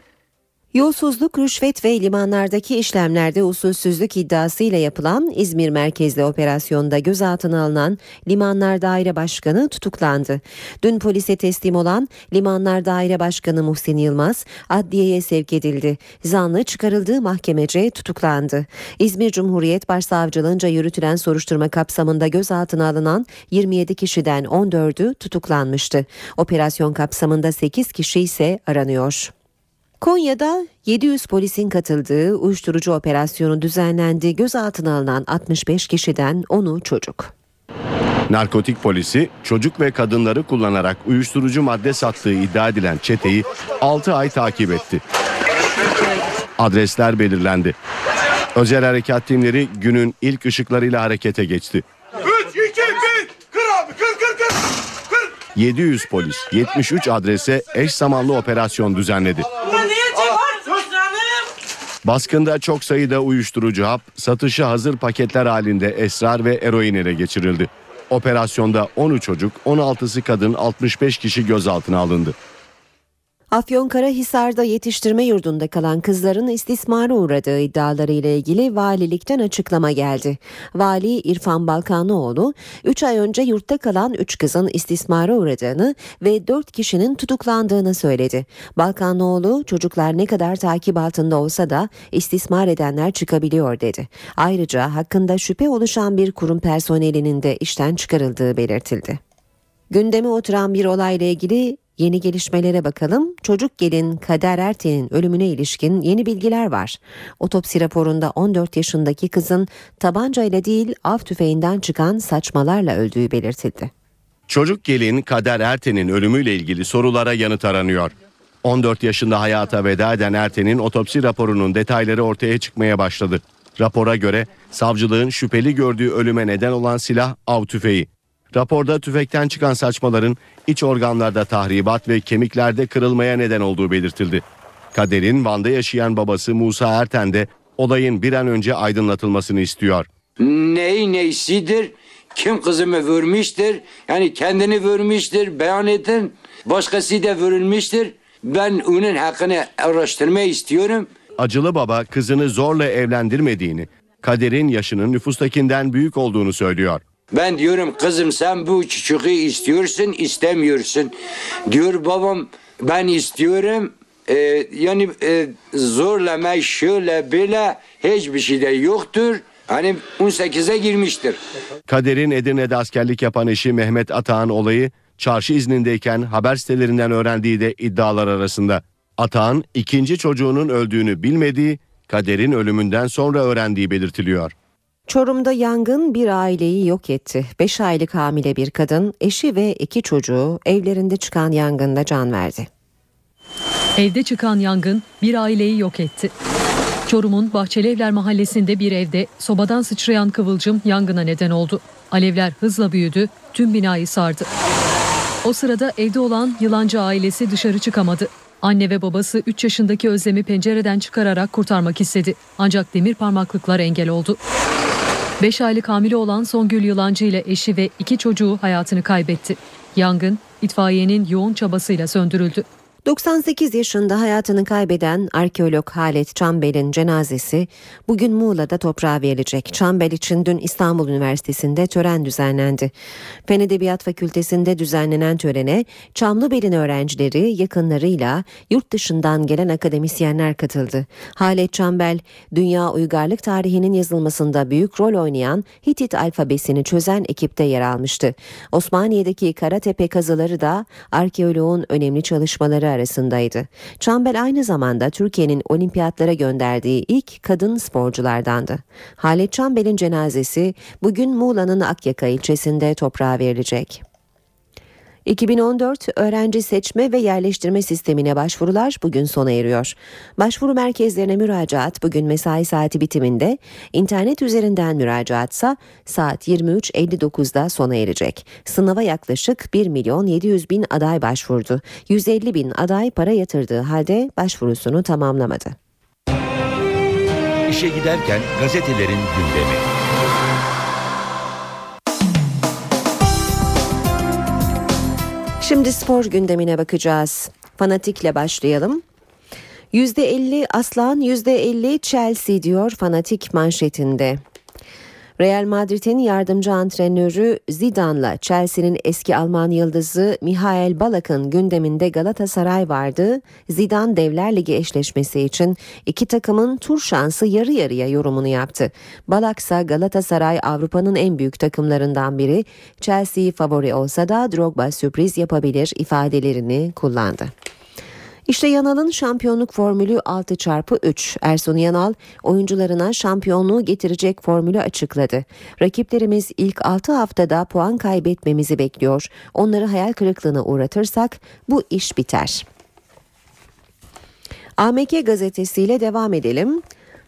Yolsuzluk, rüşvet ve limanlardaki işlemlerde usulsüzlük iddiasıyla yapılan İzmir merkezli operasyonda gözaltına alınan Limanlar Daire Başkanı tutuklandı. Dün polise teslim olan Limanlar Daire Başkanı Muhsin Yılmaz adliyeye sevk edildi. Zanlı çıkarıldığı mahkemece tutuklandı. İzmir Cumhuriyet Başsavcılığınca yürütülen soruşturma kapsamında gözaltına alınan 27 kişiden 14'ü tutuklanmıştı. Operasyon kapsamında 8 kişi ise aranıyor. Konya'da 700 polisin katıldığı uyuşturucu operasyonu düzenlendi. Gözaltına alınan 65 kişiden 10'u çocuk. Narkotik polisi çocuk ve kadınları kullanarak uyuşturucu madde sattığı iddia edilen çeteyi 6 ay takip etti. Adresler belirlendi. Özel harekat timleri günün ilk ışıklarıyla harekete geçti. 3, 2, 1, kır abi, kır, kır, kır. 700 polis 73 adrese eş zamanlı operasyon düzenledi. Baskında çok sayıda uyuşturucu hap, satışı hazır paketler halinde esrar ve eroin ele geçirildi. Operasyonda 13 çocuk, 16'sı kadın, 65 kişi gözaltına alındı. Afyonkarahisar'da yetiştirme yurdunda kalan kızların istismara uğradığı iddiaları ile ilgili valilikten açıklama geldi. Vali İrfan Balkanlıoğlu 3 ay önce yurtta kalan 3 kızın istismara uğradığını ve 4 kişinin tutuklandığını söyledi. Balkanlıoğlu çocuklar ne kadar takip altında olsa da istismar edenler çıkabiliyor dedi. Ayrıca hakkında şüphe oluşan bir kurum personelinin de işten çıkarıldığı belirtildi. Gündeme oturan bir olayla ilgili Yeni gelişmelere bakalım. Çocuk gelin Kader Erten'in ölümüne ilişkin yeni bilgiler var. Otopsi raporunda 14 yaşındaki kızın tabancayla değil av tüfeğinden çıkan saçmalarla öldüğü belirtildi. Çocuk gelin Kader Erten'in ölümüyle ilgili sorulara yanıt aranıyor. 14 yaşında hayata veda eden Erten'in otopsi raporunun detayları ortaya çıkmaya başladı. Rapora göre savcılığın şüpheli gördüğü ölüme neden olan silah av tüfeği. Raporda tüfekten çıkan saçmaların iç organlarda tahribat ve kemiklerde kırılmaya neden olduğu belirtildi. Kader'in Van'da yaşayan babası Musa Erten de olayın bir an önce aydınlatılmasını istiyor. Neyi neysidir? Kim kızımı vurmuştur? Yani kendini vurmuştur, beyan edin. Başkası da vurulmuştur. Ben onun hakkını araştırmayı istiyorum. Acılı baba kızını zorla evlendirmediğini, Kader'in yaşının nüfustakinden büyük olduğunu söylüyor. Ben diyorum kızım sen bu çocuğu istiyorsun istemiyorsun. Diyor babam ben istiyorum. Ee, yani e, zorlama şöyle böyle hiçbir şey de yoktur. Hani 18'e girmiştir. Kader'in Edirne'de askerlik yapan eşi Mehmet Atağan olayı çarşı iznindeyken haber sitelerinden öğrendiği de iddialar arasında. Atağan ikinci çocuğunun öldüğünü bilmediği, Kader'in ölümünden sonra öğrendiği belirtiliyor. Çorum'da yangın bir aileyi yok etti. 5 aylık hamile bir kadın, eşi ve iki çocuğu evlerinde çıkan yangında can verdi. Evde çıkan yangın bir aileyi yok etti. Çorum'un Bahçelievler mahallesinde bir evde sobadan sıçrayan kıvılcım yangına neden oldu. Alevler hızla büyüdü, tüm binayı sardı. O sırada evde olan yılancı ailesi dışarı çıkamadı. Anne ve babası 3 yaşındaki Özlem'i pencereden çıkararak kurtarmak istedi. Ancak demir parmaklıklar engel oldu. 5 aylık hamile olan Songül Yılancı ile eşi ve iki çocuğu hayatını kaybetti. Yangın itfaiyenin yoğun çabasıyla söndürüldü. 98 yaşında hayatını kaybeden arkeolog Halet Çambel'in cenazesi bugün Muğla'da toprağa verilecek. Çambel için dün İstanbul Üniversitesi'nde tören düzenlendi. Fen Edebiyat Fakültesi'nde düzenlenen törene Çamlıbel'in öğrencileri yakınlarıyla yurt dışından gelen akademisyenler katıldı. Halet Çambel, dünya uygarlık tarihinin yazılmasında büyük rol oynayan Hitit alfabesini çözen ekipte yer almıştı. Osmaniye'deki Karatepe kazıları da arkeoloğun önemli çalışmaları arasındaydı. Çambel aynı zamanda Türkiye'nin olimpiyatlara gönderdiği ilk kadın sporculardandı. Halet Çambel'in cenazesi bugün Muğla'nın Akyaka ilçesinde toprağa verilecek. 2014 öğrenci seçme ve yerleştirme sistemine başvurular bugün sona eriyor. Başvuru merkezlerine müracaat bugün mesai saati bitiminde, internet üzerinden müracaatsa saat 23.59'da sona erecek. Sınava yaklaşık 1 milyon 700 bin aday başvurdu. 150 bin aday para yatırdığı halde başvurusunu tamamlamadı. İşe giderken gazetelerin gündemi. Şimdi spor gündemine bakacağız. Fanatikle başlayalım. %50 Aslan, %50 Chelsea diyor Fanatik manşetinde. Real Madrid'in yardımcı antrenörü Zidane'la Chelsea'nin eski Alman yıldızı Mihail Balak'ın gündeminde Galatasaray vardı. Zidane Devler Ligi eşleşmesi için iki takımın tur şansı yarı yarıya yorumunu yaptı. Balak ise Galatasaray Avrupa'nın en büyük takımlarından biri. Chelsea'yi favori olsa da Drogba sürpriz yapabilir ifadelerini kullandı. İşte Yanal'ın şampiyonluk formülü 6 çarpı 3. Ersun Yanal oyuncularına şampiyonluğu getirecek formülü açıkladı. Rakiplerimiz ilk 6 haftada puan kaybetmemizi bekliyor. Onları hayal kırıklığına uğratırsak bu iş biter. AMK gazetesiyle devam edelim.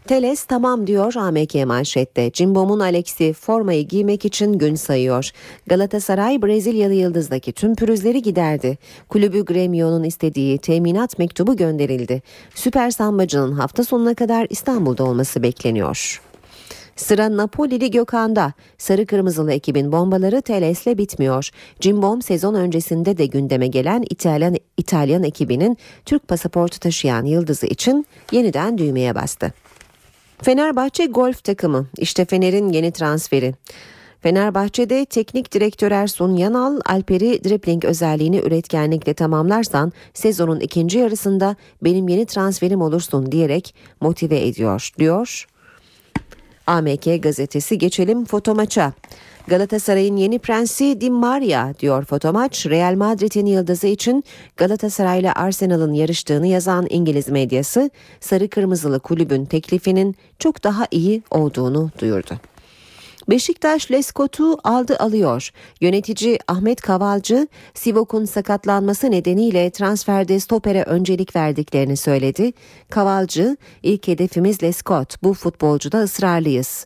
Teles tamam diyor AMK manşette. Cimbom'un Alex'i formayı giymek için gün sayıyor. Galatasaray Brezilyalı yıldızdaki tüm pürüzleri giderdi. Kulübü Gremio'nun istediği teminat mektubu gönderildi. Süper Sambacı'nın hafta sonuna kadar İstanbul'da olması bekleniyor. Sıra Napoli'li Gökhan'da. Sarı Kırmızılı ekibin bombaları Teles'le bitmiyor. Cimbom sezon öncesinde de gündeme gelen İtalyan, İtalyan ekibinin Türk pasaportu taşıyan yıldızı için yeniden düğmeye bastı. Fenerbahçe golf takımı işte Fener'in yeni transferi. Fenerbahçe'de teknik direktör Ersun Yanal, Alper'i dribling özelliğini üretkenlikle tamamlarsan sezonun ikinci yarısında benim yeni transferim olursun diyerek motive ediyor diyor. AMK gazetesi geçelim foto maça. Galatasaray'ın yeni prensi Di Maria diyor fotomaç. Real Madrid'in yıldızı için Galatasaray ile Arsenal'ın yarıştığını yazan İngiliz medyası sarı kırmızılı kulübün teklifinin çok daha iyi olduğunu duyurdu. Beşiktaş Leskot'u aldı alıyor. Yönetici Ahmet Kavalcı, Sivok'un sakatlanması nedeniyle transferde stopere öncelik verdiklerini söyledi. Kavalcı, ilk hedefimiz Leskot, bu futbolcuda ısrarlıyız.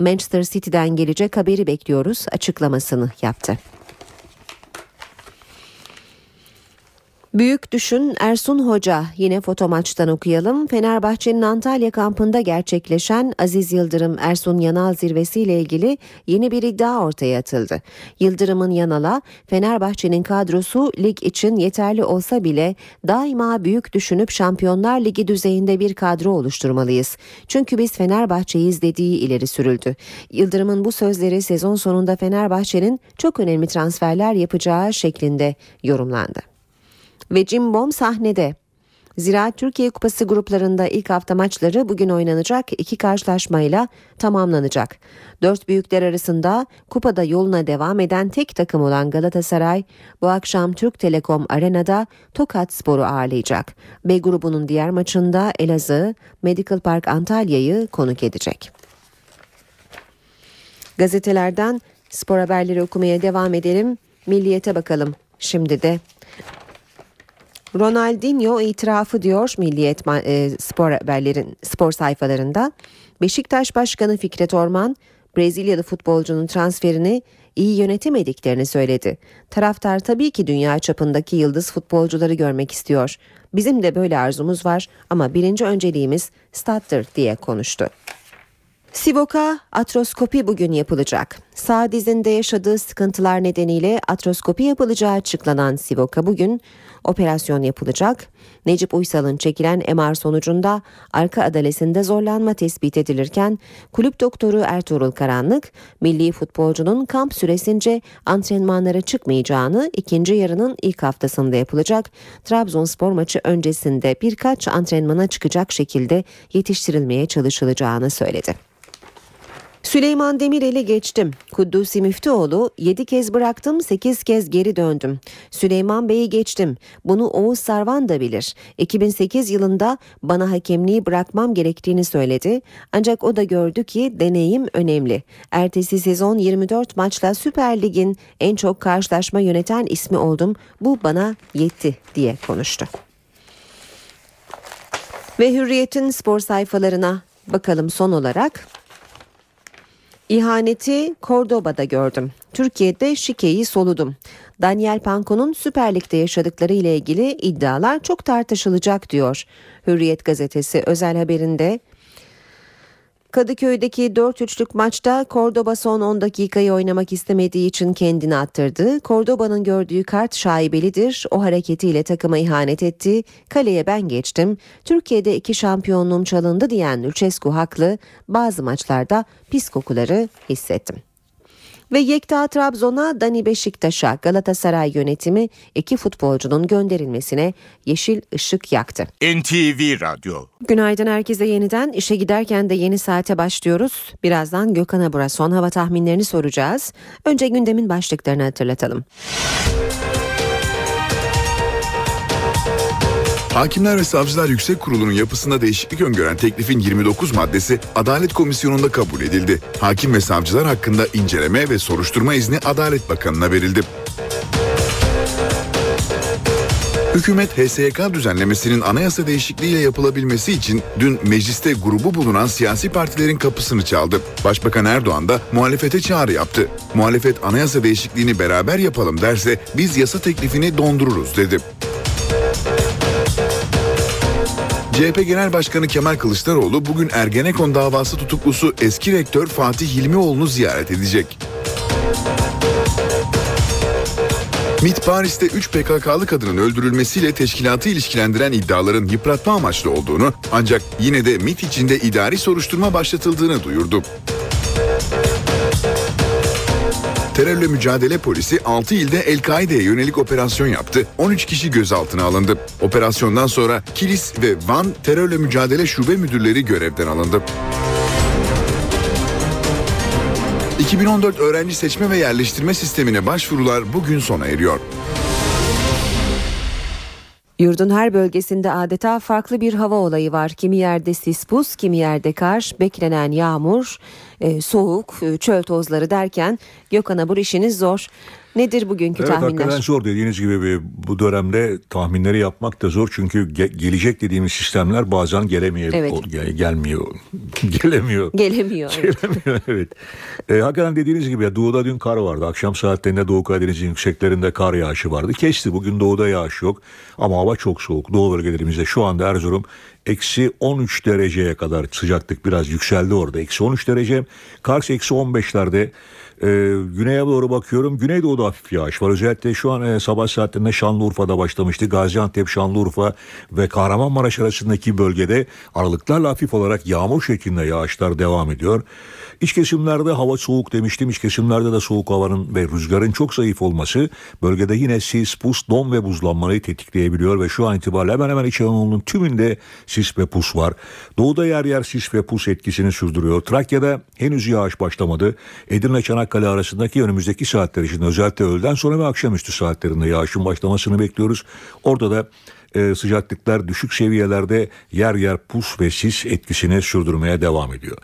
Manchester City'den gelecek haberi bekliyoruz açıklamasını yaptı. Büyük düşün Ersun Hoca yine foto maçtan okuyalım. Fenerbahçe'nin Antalya kampında gerçekleşen Aziz Yıldırım Ersun Yanal zirvesi ile ilgili yeni bir iddia ortaya atıldı. Yıldırım'ın Yanal'a Fenerbahçe'nin kadrosu lig için yeterli olsa bile daima büyük düşünüp Şampiyonlar Ligi düzeyinde bir kadro oluşturmalıyız. Çünkü biz Fenerbahçe'yiz dediği ileri sürüldü. Yıldırım'ın bu sözleri sezon sonunda Fenerbahçe'nin çok önemli transferler yapacağı şeklinde yorumlandı ve Cimbom sahnede. Zira Türkiye Kupası gruplarında ilk hafta maçları bugün oynanacak iki karşılaşmayla tamamlanacak. Dört büyükler arasında kupada yoluna devam eden tek takım olan Galatasaray bu akşam Türk Telekom Arena'da Tokat Spor'u ağırlayacak. B grubunun diğer maçında Elazığ, Medical Park Antalya'yı konuk edecek. Gazetelerden spor haberleri okumaya devam edelim. Milliyete bakalım. Şimdi de Ronaldinho itirafı diyor Milliyet e, spor haberlerin spor sayfalarında. Beşiktaş Başkanı Fikret Orman Brezilyalı futbolcunun transferini iyi yönetemediklerini söyledi. Taraftar tabii ki dünya çapındaki yıldız futbolcuları görmek istiyor. Bizim de böyle arzumuz var ama birinci önceliğimiz stattır diye konuştu. Sivok'a atroskopi bugün yapılacak. Sağ dizinde yaşadığı sıkıntılar nedeniyle atroskopi yapılacağı açıklanan Sivok'a bugün operasyon yapılacak. Necip Uysal'ın çekilen MR sonucunda arka adalesinde zorlanma tespit edilirken kulüp doktoru Ertuğrul Karanlık milli futbolcunun kamp süresince antrenmanlara çıkmayacağını ikinci yarının ilk haftasında yapılacak Trabzonspor maçı öncesinde birkaç antrenmana çıkacak şekilde yetiştirilmeye çalışılacağını söyledi. Süleyman Demirel'i geçtim. Kuddusi Müftüoğlu 7 kez bıraktım 8 kez geri döndüm. Süleyman Bey'i geçtim. Bunu Oğuz Sarvan da bilir. 2008 yılında bana hakemliği bırakmam gerektiğini söyledi. Ancak o da gördü ki deneyim önemli. Ertesi sezon 24 maçla Süper Lig'in en çok karşılaşma yöneten ismi oldum. Bu bana yetti diye konuştu. Ve Hürriyet'in spor sayfalarına bakalım son olarak. İhaneti Cordoba'da gördüm. Türkiye'de şikeyi soludum. Daniel Panko'nun Süper Lig'de yaşadıkları ile ilgili iddialar çok tartışılacak diyor. Hürriyet gazetesi özel haberinde Kadıköy'deki 4-3'lük maçta Cordoba son 10 dakikayı oynamak istemediği için kendini attırdı. Cordoba'nın gördüğü kart şaibelidir. O hareketiyle takıma ihanet etti. Kaleye ben geçtim. Türkiye'de iki şampiyonluğum çalındı diyen Lucescu haklı. Bazı maçlarda pis kokuları hissettim. Ve Yekta Trabzon'a Dani Beşiktaş'a Galatasaray yönetimi iki futbolcunun gönderilmesine yeşil ışık yaktı. NTV Radyo Günaydın herkese yeniden. işe giderken de yeni saate başlıyoruz. Birazdan Gökhan Abur'a son hava tahminlerini soracağız. Önce gündemin başlıklarını hatırlatalım. Hakimler ve Savcılar Yüksek Kurulu'nun yapısında değişiklik öngören teklifin 29 maddesi Adalet Komisyonu'nda kabul edildi. Hakim ve savcılar hakkında inceleme ve soruşturma izni Adalet Bakanı'na verildi. Hükümet HSYK düzenlemesinin anayasa değişikliğiyle yapılabilmesi için dün mecliste grubu bulunan siyasi partilerin kapısını çaldı. Başbakan Erdoğan da muhalefete çağrı yaptı. Muhalefet anayasa değişikliğini beraber yapalım derse biz yasa teklifini dondururuz dedi. CHP Genel Başkanı Kemal Kılıçdaroğlu bugün Ergenekon davası tutuklusu eski rektör Fatih Hilmioğlu'nu ziyaret edecek. MİT Paris'te 3 PKK'lı kadının öldürülmesiyle teşkilatı ilişkilendiren iddiaların yıpratma amaçlı olduğunu ancak yine de MİT içinde idari soruşturma başlatıldığını duyurdu. Terörle mücadele polisi 6 ilde El-Kaide'ye yönelik operasyon yaptı. 13 kişi gözaltına alındı. Operasyondan sonra Kilis ve Van terörle mücadele şube müdürleri görevden alındı. 2014 öğrenci seçme ve yerleştirme sistemine başvurular bugün sona eriyor. Yurdun her bölgesinde adeta farklı bir hava olayı var. Kimi yerde sis buz, kimi yerde kar, beklenen yağmur, e, soğuk, e, çöl tozları derken Gökhan Abur işiniz zor. Nedir bugünkü evet, tahminler? Hakikaten zor dediğiniz gibi bir, bu dönemde tahminleri yapmak da zor. Çünkü ge- gelecek dediğimiz sistemler bazen gelemiyor. Evet. O, gel- gelmiyor. Gelemiyor. Gelemiyor. evet. Gelemiyor evet. E, hakikaten dediğiniz gibi ya, doğuda dün kar vardı. Akşam saatlerinde Doğu Karadeniz'in yükseklerinde kar yağışı vardı. Kesti. Bugün doğuda yağış yok. Ama hava çok soğuk. Doğu bölgelerimizde şu anda Erzurum eksi 13 dereceye kadar sıcaklık biraz yükseldi orada. Eksi 13 derece. Kars eksi 15'lerde. Ee, güneye doğru bakıyorum. Güneydoğu'da hafif yağış var. Özellikle şu an e, sabah saatlerinde Şanlıurfa'da başlamıştı. Gaziantep, Şanlıurfa ve Kahramanmaraş arasındaki bölgede aralıklarla hafif olarak yağmur şeklinde yağışlar devam ediyor. İç kesimlerde hava soğuk demiştim. İç kesimlerde de soğuk havanın ve rüzgarın çok zayıf olması bölgede yine sis, pus, don ve buzlanmayı tetikleyebiliyor ve şu an itibariyle hemen hemen İç Anadolu'nun tümünde sis ve pus var. Doğuda yer yer sis ve pus etkisini sürdürüyor. Trakya'da henüz yağış başlamadı. Edirne Çanakkale arasındaki önümüzdeki saatler için özellikle öğleden sonra ve akşamüstü saatlerinde yağışın başlamasını bekliyoruz. Orada da e, sıcaklıklar düşük seviyelerde yer yer pus ve sis etkisini sürdürmeye devam ediyor.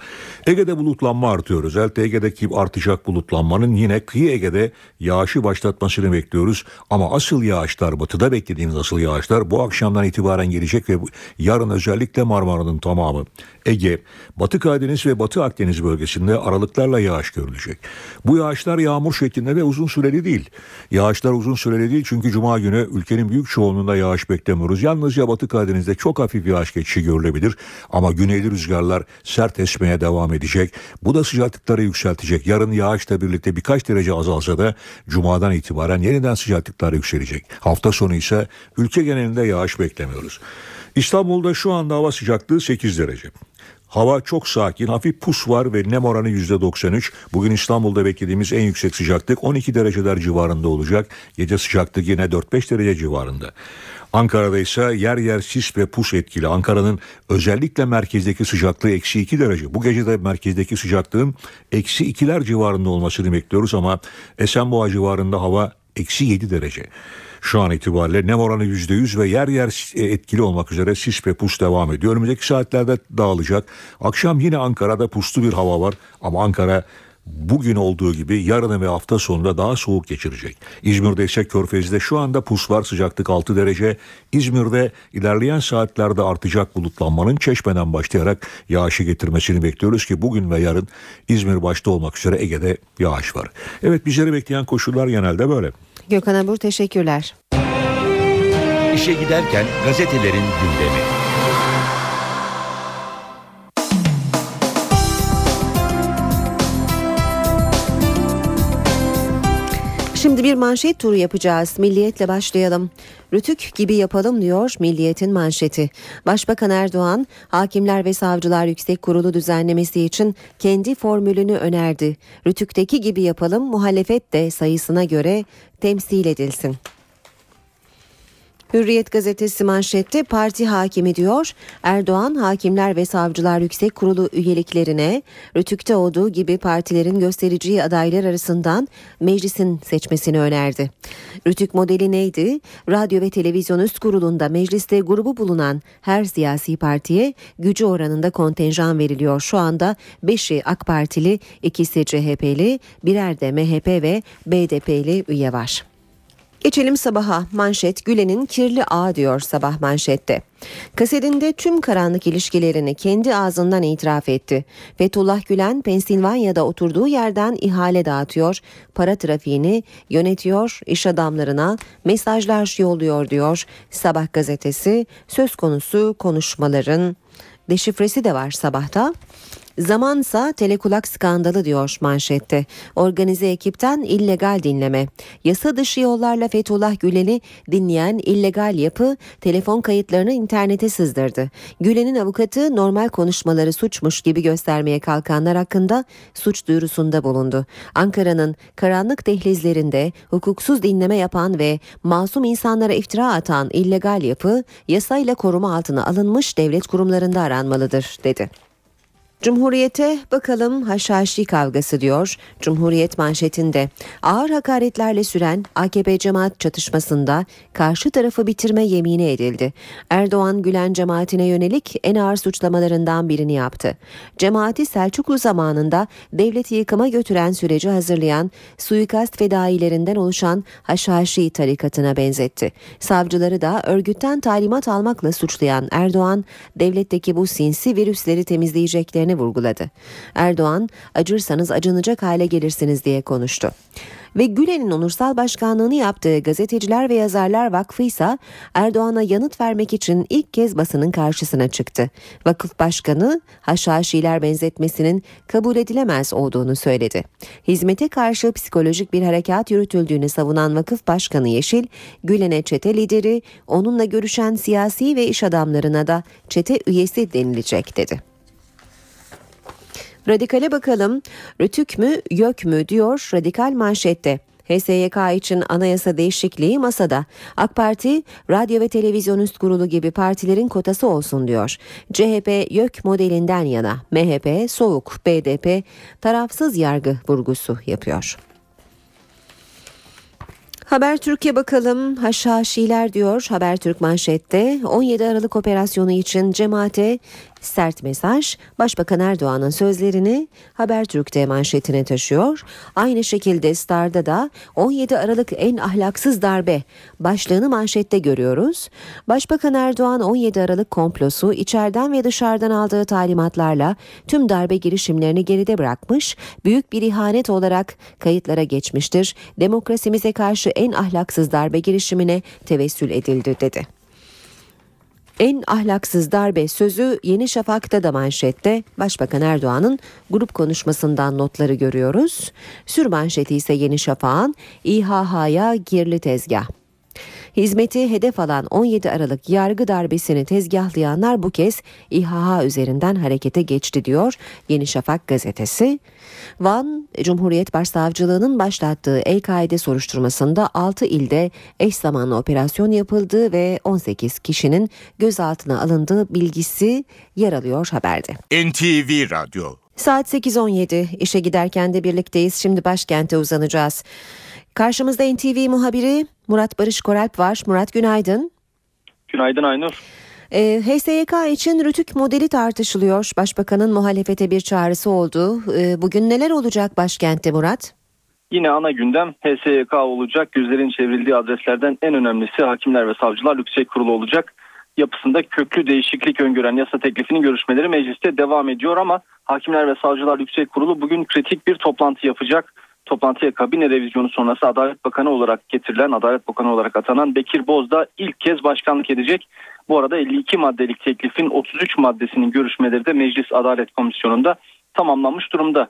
Ege'de bulutlanma artıyor. Özellikle Ege'deki artacak bulutlanmanın yine kıyı Ege'de yağışı başlatmasını bekliyoruz. Ama asıl yağışlar batıda beklediğimiz asıl yağışlar bu akşamdan itibaren gelecek ve yarın özellikle Marmara'nın tamamı Ege, Batı Karadeniz ve Batı Akdeniz bölgesinde aralıklarla yağış görülecek. Bu yağışlar yağmur şeklinde ve uzun süreli değil. Yağışlar uzun süreli değil çünkü Cuma günü ülkenin büyük çoğunluğunda yağış beklemiyoruz. Yalnızca Batı Karadeniz'de çok hafif yağış geçişi görülebilir. Ama güneyli rüzgarlar sert esmeye devam edecek. Bu da sıcaklıkları yükseltecek. Yarın yağışla birlikte birkaç derece azalsa da Cuma'dan itibaren yeniden sıcaklıklar yükselecek. Hafta sonu ise ülke genelinde yağış beklemiyoruz. İstanbul'da şu anda hava sıcaklığı 8 derece. Hava çok sakin, hafif pus var ve nem oranı %93. Bugün İstanbul'da beklediğimiz en yüksek sıcaklık 12 dereceler civarında olacak. Gece sıcaklığı yine 4-5 derece civarında. Ankara'da ise yer yer sis ve pus etkili. Ankara'nın özellikle merkezdeki sıcaklığı eksi 2 derece. Bu gece de merkezdeki sıcaklığın eksi 2'ler civarında olmasını bekliyoruz ama Esenboğa civarında hava eksi 7 derece. Şu an itibariyle nem oranı %100 ve yer yer etkili olmak üzere sis ve pus devam ediyor. Önümüzdeki saatlerde dağılacak. Akşam yine Ankara'da puslu bir hava var ama Ankara bugün olduğu gibi yarın ve hafta sonunda daha soğuk geçirecek. İzmir'de ise Körfez'de şu anda pus var sıcaklık 6 derece. İzmir'de ilerleyen saatlerde artacak bulutlanmanın çeşmeden başlayarak yağışı getirmesini bekliyoruz ki bugün ve yarın İzmir başta olmak üzere Ege'de yağış var. Evet bizleri bekleyen koşullar genelde böyle. Gökhan Abur teşekkürler. İşe giderken gazetelerin gündemi. Şimdi bir manşet turu yapacağız. Milliyetle başlayalım. Rütük gibi yapalım diyor Milliyet'in manşeti. Başbakan Erdoğan, Hakimler ve Savcılar Yüksek Kurulu düzenlemesi için kendi formülünü önerdi. Rütük'teki gibi yapalım, muhalefet de sayısına göre temsil edilsin. Hürriyet gazetesi manşette parti hakimi diyor. Erdoğan Hakimler ve Savcılar Yüksek Kurulu üyeliklerine Rütük'te olduğu gibi partilerin göstereceği adaylar arasından meclisin seçmesini önerdi. Rütük modeli neydi? Radyo ve Televizyon Üst Kurulu'nda mecliste grubu bulunan her siyasi partiye gücü oranında kontenjan veriliyor. Şu anda 5'i AK Partili, ikisi CHP'li, birer de MHP ve BDP'li üye var. Geçelim sabaha. Manşet Gülen'in kirli ağ diyor sabah manşette. Kasetinde tüm karanlık ilişkilerini kendi ağzından itiraf etti. Fethullah Gülen Pensilvanya'da oturduğu yerden ihale dağıtıyor, para trafiğini yönetiyor, iş adamlarına mesajlar yolluyor diyor Sabah gazetesi. Söz konusu konuşmaların deşifresi de var sabahta. Zamansa telekulak skandalı diyor manşette. Organize ekipten illegal dinleme. Yasa dışı yollarla Fethullah Gülen'i dinleyen illegal yapı telefon kayıtlarını internete sızdırdı. Gülen'in avukatı normal konuşmaları suçmuş gibi göstermeye kalkanlar hakkında suç duyurusunda bulundu. Ankara'nın karanlık dehlizlerinde hukuksuz dinleme yapan ve masum insanlara iftira atan illegal yapı yasayla koruma altına alınmış devlet kurumlarında aranmalıdır dedi. Cumhuriyete bakalım haşhaşi kavgası diyor. Cumhuriyet manşetinde ağır hakaretlerle süren AKP cemaat çatışmasında karşı tarafı bitirme yemini edildi. Erdoğan Gülen cemaatine yönelik en ağır suçlamalarından birini yaptı. Cemaati Selçuklu zamanında devleti yıkıma götüren süreci hazırlayan suikast fedailerinden oluşan haşhaşi tarikatına benzetti. Savcıları da örgütten talimat almakla suçlayan Erdoğan devletteki bu sinsi virüsleri temizleyeceklerini vurguladı. Erdoğan acırsanız acınacak hale gelirsiniz diye konuştu. Ve Gülen'in onursal başkanlığını yaptığı Gazeteciler ve Yazarlar Vakfı ise Erdoğan'a yanıt vermek için ilk kez basının karşısına çıktı. Vakıf Başkanı haşhaşiler benzetmesinin kabul edilemez olduğunu söyledi. Hizmete karşı psikolojik bir harekat yürütüldüğünü savunan Vakıf Başkanı Yeşil, Gülen'e çete lideri, onunla görüşen siyasi ve iş adamlarına da çete üyesi denilecek dedi. Radikale bakalım. Rütük mü, YÖK mü diyor radikal manşette. HSYK için anayasa değişikliği masada. AK Parti, Radyo ve Televizyon Üst Kurulu gibi partilerin kotası olsun diyor. CHP YÖK modelinden yana, MHP soğuk, BDP tarafsız yargı vurgusu yapıyor. Habertürk'e bakalım. Haşhaşiler diyor Habertürk manşette. 17 Aralık operasyonu için cemaate sert mesaj Başbakan Erdoğan'ın sözlerini Habertürk'te manşetine taşıyor. Aynı şekilde Star'da da 17 Aralık en ahlaksız darbe başlığını manşette görüyoruz. Başbakan Erdoğan 17 Aralık komplosu içeriden ve dışarıdan aldığı talimatlarla tüm darbe girişimlerini geride bırakmış, büyük bir ihanet olarak kayıtlara geçmiştir. Demokrasimize karşı en ahlaksız darbe girişimine tevessül edildi dedi. En ahlaksız darbe sözü Yeni Şafak'ta da manşette Başbakan Erdoğan'ın grup konuşmasından notları görüyoruz. Sür manşeti ise Yeni Şafak'ın İHH'ya girli tezgah. Hizmeti hedef alan 17 Aralık yargı darbesini tezgahlayanlar bu kez İHH üzerinden harekete geçti diyor Yeni Şafak gazetesi. Van Cumhuriyet Başsavcılığı'nın başlattığı El-Kaide soruşturmasında 6 ilde eş zamanlı operasyon yapıldığı ve 18 kişinin gözaltına alındığı bilgisi yer alıyor haberde. NTV Radyo Saat 8.17 işe giderken de birlikteyiz. Şimdi başkente uzanacağız. Karşımızda NTV muhabiri Murat Barış Koralp var. Murat günaydın. Günaydın Aynur. E, HSYK için rütük modeli tartışılıyor. Başbakanın muhalefete bir çağrısı oldu. E, bugün neler olacak başkentte Murat? Yine ana gündem HSYK olacak. Gözlerin çevrildiği adreslerden en önemlisi Hakimler ve Savcılar Yüksek Kurulu olacak. Yapısında köklü değişiklik öngören yasa teklifinin görüşmeleri mecliste devam ediyor ama Hakimler ve Savcılar Yüksek Kurulu bugün kritik bir toplantı yapacak. Toplantıya kabine revizyonu sonrası Adalet Bakanı olarak getirilen, Adalet Bakanı olarak atanan Bekir Bozdağ ilk kez başkanlık edecek. Bu arada 52 maddelik teklifin 33 maddesinin görüşmeleri de Meclis Adalet Komisyonu'nda tamamlanmış durumda.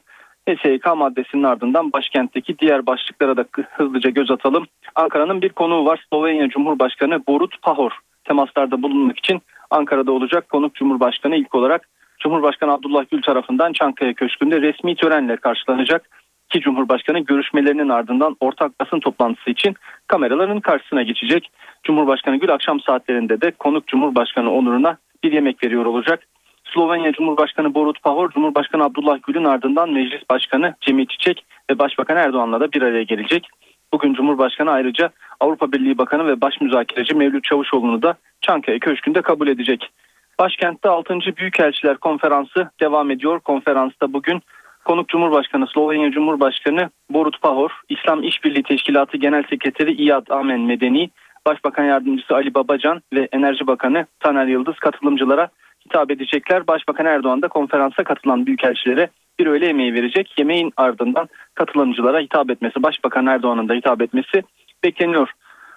HSYK maddesinin ardından başkentteki diğer başlıklara da hızlıca göz atalım. Ankara'nın bir konuğu var. Slovenya Cumhurbaşkanı Borut Pahor temaslarda bulunmak için Ankara'da olacak konuk Cumhurbaşkanı ilk olarak Cumhurbaşkanı Abdullah Gül tarafından Çankaya Köşkü'nde resmi törenle karşılanacak. İki Cumhurbaşkanı görüşmelerinin ardından ortak basın toplantısı için kameraların karşısına geçecek. Cumhurbaşkanı Gül akşam saatlerinde de konuk Cumhurbaşkanı onuruna bir yemek veriyor olacak. Slovenya Cumhurbaşkanı Borut Pahor, Cumhurbaşkanı Abdullah Gül'ün ardından Meclis Başkanı Cemil Çiçek ve Başbakan Erdoğan'la da bir araya gelecek. Bugün Cumhurbaşkanı ayrıca Avrupa Birliği Bakanı ve Baş Müzakereci Mevlüt Çavuşoğlu'nu da Çankaya Köşkü'nde kabul edecek. Başkentte 6. Büyükelçiler Konferansı devam ediyor. Konferansta bugün konuk Cumhurbaşkanı Slovenya Cumhurbaşkanı Borut Pahor, İslam İşbirliği Teşkilatı Genel Sekreteri İyad Amen Medeni, Başbakan Yardımcısı Ali Babacan ve Enerji Bakanı Taner Yıldız katılımcılara hitap edecekler. Başbakan Erdoğan da konferansa katılan büyükelçilere bir öğle yemeği verecek. Yemeğin ardından katılımcılara hitap etmesi, Başbakan Erdoğan'ın da hitap etmesi bekleniyor.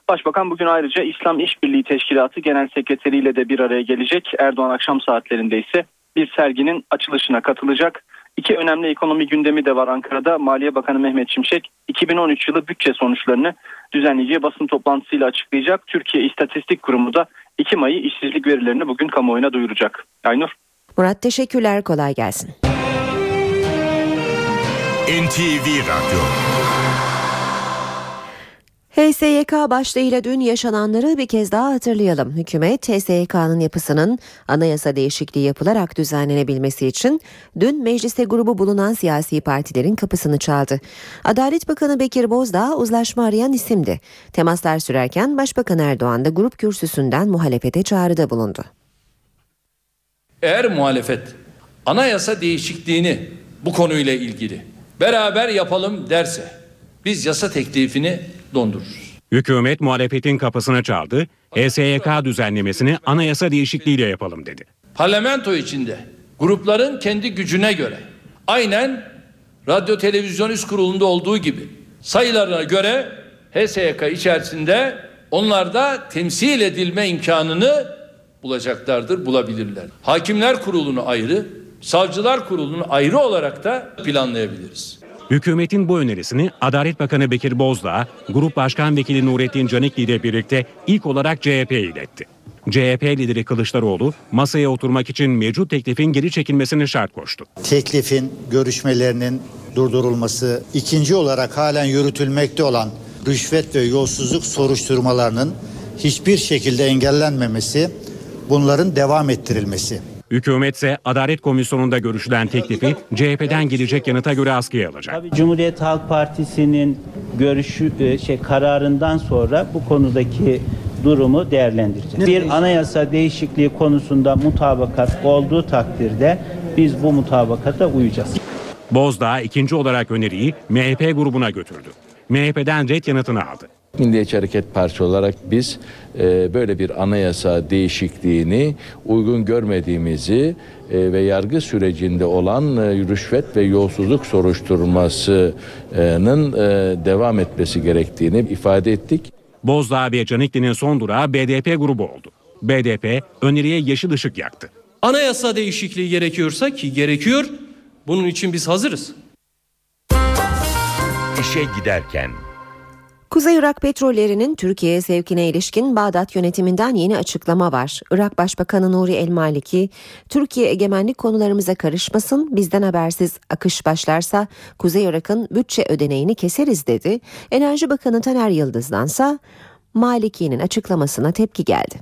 Başbakan bugün ayrıca İslam İşbirliği Teşkilatı Genel Sekreteri ile de bir araya gelecek. Erdoğan akşam saatlerinde ise bir serginin açılışına katılacak. İki önemli ekonomi gündemi de var Ankara'da. Maliye Bakanı Mehmet Şimşek 2013 yılı bütçe sonuçlarını düzenleyeceği basın toplantısıyla açıklayacak. Türkiye İstatistik Kurumu da Ekim ayı işsizlik verilerini bugün kamuoyuna duyuracak. Aynur. Murat teşekkürler kolay gelsin. NTV Radyo HSYK başlığıyla dün yaşananları bir kez daha hatırlayalım. Hükümet HSYK'nın yapısının anayasa değişikliği yapılarak düzenlenebilmesi için dün mecliste grubu bulunan siyasi partilerin kapısını çaldı. Adalet Bakanı Bekir Bozdağ uzlaşma arayan isimdi. Temaslar sürerken Başbakan Erdoğan da grup kürsüsünden muhalefete çağrıda bulundu. Eğer muhalefet anayasa değişikliğini bu konuyla ilgili beraber yapalım derse biz yasa teklifini dondururuz. Hükümet muhalefetin kapısına çaldı. HSYK düzenlemesini anayasa değişikliğiyle yapalım dedi. Parlamento içinde grupların kendi gücüne göre aynen Radyo Televizyon Üst Kurulu'nda olduğu gibi sayılarına göre HSYK içerisinde onlar da temsil edilme imkanını bulacaklardır, bulabilirler. Hakimler Kurulu'nu ayrı, Savcılar Kurulu'nu ayrı olarak da planlayabiliriz. Hükümetin bu önerisini Adalet Bakanı Bekir Bozdağ, Grup Başkan Vekili Nurettin Canikli ile birlikte ilk olarak CHP'ye iletti. CHP lideri Kılıçdaroğlu masaya oturmak için mevcut teklifin geri çekilmesini şart koştu. Teklifin görüşmelerinin durdurulması, ikinci olarak halen yürütülmekte olan rüşvet ve yolsuzluk soruşturmalarının hiçbir şekilde engellenmemesi, bunların devam ettirilmesi. Hükümet ise Adalet Komisyonu'nda görüşülen teklifi CHP'den gelecek yanıta göre askıya alacak. Tabii Cumhuriyet Halk Partisi'nin görüşü e, şey kararından sonra bu konudaki durumu değerlendireceğiz. Bir anayasa değişikliği konusunda mutabakat olduğu takdirde biz bu mutabakata uyacağız. Bozdağ ikinci olarak öneriyi MHP grubuna götürdü. MHP'den red yanıtını aldı. Milliyetçi Hareket Partisi olarak biz e, böyle bir anayasa değişikliğini uygun görmediğimizi e, ve yargı sürecinde olan e, rüşvet ve yolsuzluk soruşturmasının e, devam etmesi gerektiğini ifade ettik. Bozdağ ve Canikli'nin son durağı BDP grubu oldu. BDP öneriye yeşil ışık yaktı. Anayasa değişikliği gerekiyorsa ki gerekiyor. Bunun için biz hazırız. İşe giderken Kuzey Irak petrollerinin Türkiye'ye sevkine ilişkin Bağdat yönetiminden yeni açıklama var. Irak Başbakanı Nuri El Maliki, Türkiye egemenlik konularımıza karışmasın, bizden habersiz akış başlarsa Kuzey Irak'ın bütçe ödeneğini keseriz dedi. Enerji Bakanı Taner Yıldız'dansa Maliki'nin açıklamasına tepki geldi.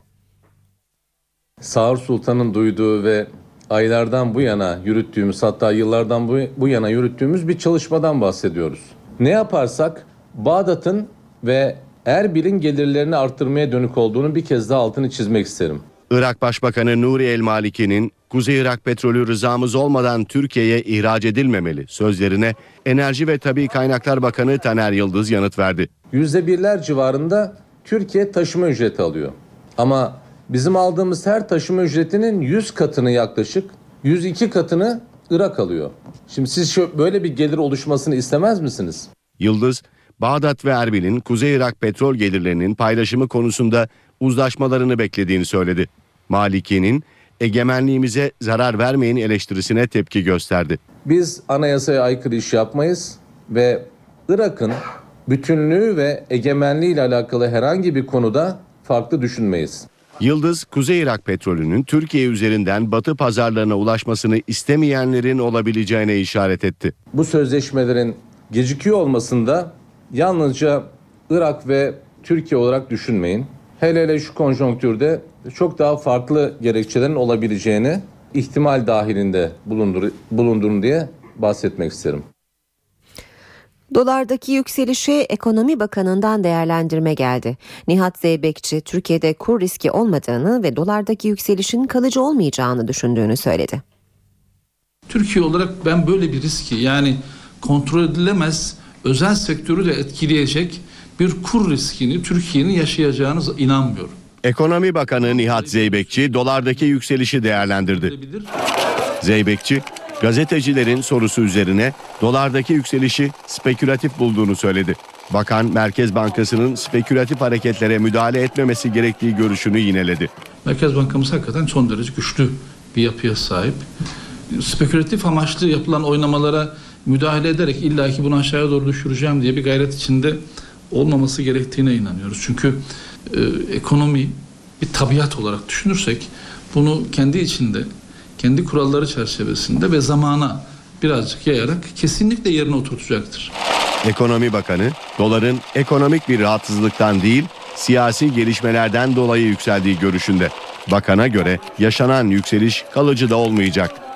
Sağır Sultan'ın duyduğu ve aylardan bu yana yürüttüğümüz hatta yıllardan bu, bu yana yürüttüğümüz bir çalışmadan bahsediyoruz. Ne yaparsak Bağdat'ın ve Erbil'in gelirlerini arttırmaya dönük olduğunu bir kez daha altını çizmek isterim. Irak Başbakanı Nuri El Maliki'nin Kuzey Irak petrolü rızamız olmadan Türkiye'ye ihraç edilmemeli sözlerine Enerji ve Tabi Kaynaklar Bakanı Taner Yıldız yanıt verdi. Yüzde birler civarında Türkiye taşıma ücreti alıyor. Ama bizim aldığımız her taşıma ücretinin 100 katını yaklaşık 102 katını Irak alıyor. Şimdi siz böyle bir gelir oluşmasını istemez misiniz? Yıldız, Bağdat ve Erbil'in Kuzey Irak petrol gelirlerinin paylaşımı konusunda uzlaşmalarını beklediğini söyledi. Maliki'nin egemenliğimize zarar vermeyin eleştirisine tepki gösterdi. Biz anayasaya aykırı iş yapmayız ve Irak'ın bütünlüğü ve egemenliği ile alakalı herhangi bir konuda farklı düşünmeyiz. Yıldız, Kuzey Irak petrolünün Türkiye üzerinden batı pazarlarına ulaşmasını istemeyenlerin olabileceğine işaret etti. Bu sözleşmelerin gecikiyor olmasında yalnızca Irak ve Türkiye olarak düşünmeyin. Hele hele şu konjonktürde çok daha farklı gerekçelerin olabileceğini ihtimal dahilinde bulundur, bulundurun diye bahsetmek isterim. Dolardaki yükselişe Ekonomi Bakanı'ndan değerlendirme geldi. Nihat Zeybekçi Türkiye'de kur riski olmadığını ve dolardaki yükselişin kalıcı olmayacağını düşündüğünü söyledi. Türkiye olarak ben böyle bir riski yani kontrol edilemez özel sektörü de etkileyecek bir kur riskini Türkiye'nin yaşayacağını inanmıyorum. Ekonomi Bakanı Nihat Zeybekçi dolardaki yükselişi değerlendirdi. Zeybekçi, gazetecilerin sorusu üzerine dolardaki yükselişi spekülatif bulduğunu söyledi. Bakan Merkez Bankası'nın spekülatif hareketlere müdahale etmemesi gerektiği görüşünü yineledi. Merkez Bankamız hakikaten son derece güçlü bir yapıya sahip. Spekülatif amaçlı yapılan oynamalara müdahale ederek illaki bunu aşağıya doğru düşüreceğim diye bir gayret içinde olmaması gerektiğine inanıyoruz. Çünkü e, ekonomi bir tabiat olarak düşünürsek bunu kendi içinde, kendi kuralları çerçevesinde ve zamana birazcık yayarak kesinlikle yerine oturtacaktır. Ekonomi Bakanı, doların ekonomik bir rahatsızlıktan değil, siyasi gelişmelerden dolayı yükseldiği görüşünde. Bakana göre yaşanan yükseliş kalıcı da olmayacak.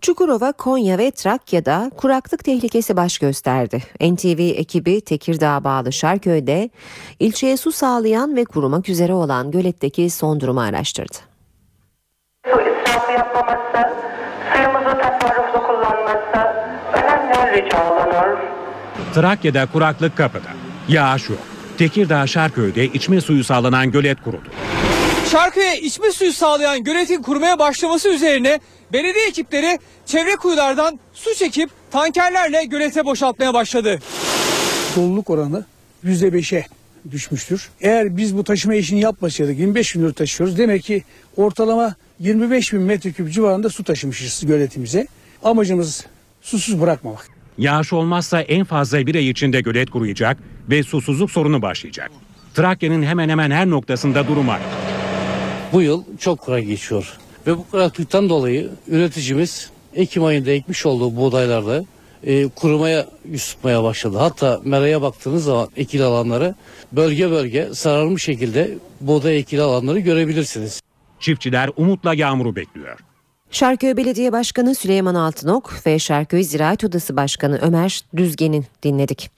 Çukurova, Konya ve Trakya'da kuraklık tehlikesi baş gösterdi. NTV ekibi Tekirdağ bağlı Şarköy'de ilçeye su sağlayan ve kurumak üzere olan göletteki son durumu araştırdı. Su israfı yapmaması, suyumuzu tasarruflu kullanması önemli rica olunur. Trakya'da kuraklık kapıda. Yağış yok. Tekirdağ Şarköy'de içme suyu sağlanan gölet kuruldu. Şarkıya içme suyu sağlayan göletin kurmaya başlaması üzerine belediye ekipleri çevre kuyulardan su çekip tankerlerle gölete boşaltmaya başladı. Doluluk oranı %5'e düşmüştür. Eğer biz bu taşıma işini yapmasaydık 25 gündür taşıyoruz. Demek ki ortalama 25 bin metreküp civarında su taşımışız göletimize. Amacımız susuz bırakmamak. Yağış olmazsa en fazla bir ay içinde gölet kuruyacak ve susuzluk sorunu başlayacak. Trakya'nın hemen hemen her noktasında durum var. Bu yıl çok kurak geçiyor. Ve bu kuraklıktan dolayı üreticimiz Ekim ayında ekmiş olduğu buğdaylarda e, kurumaya yüz tutmaya başladı. Hatta meraya baktığınız zaman ekili alanları bölge bölge sararmış şekilde buğday ekili alanları görebilirsiniz. Çiftçiler umutla yağmuru bekliyor. Şarköy Belediye Başkanı Süleyman Altınok ve Şarköy Ziraat Odası Başkanı Ömer Düzgen'in dinledik.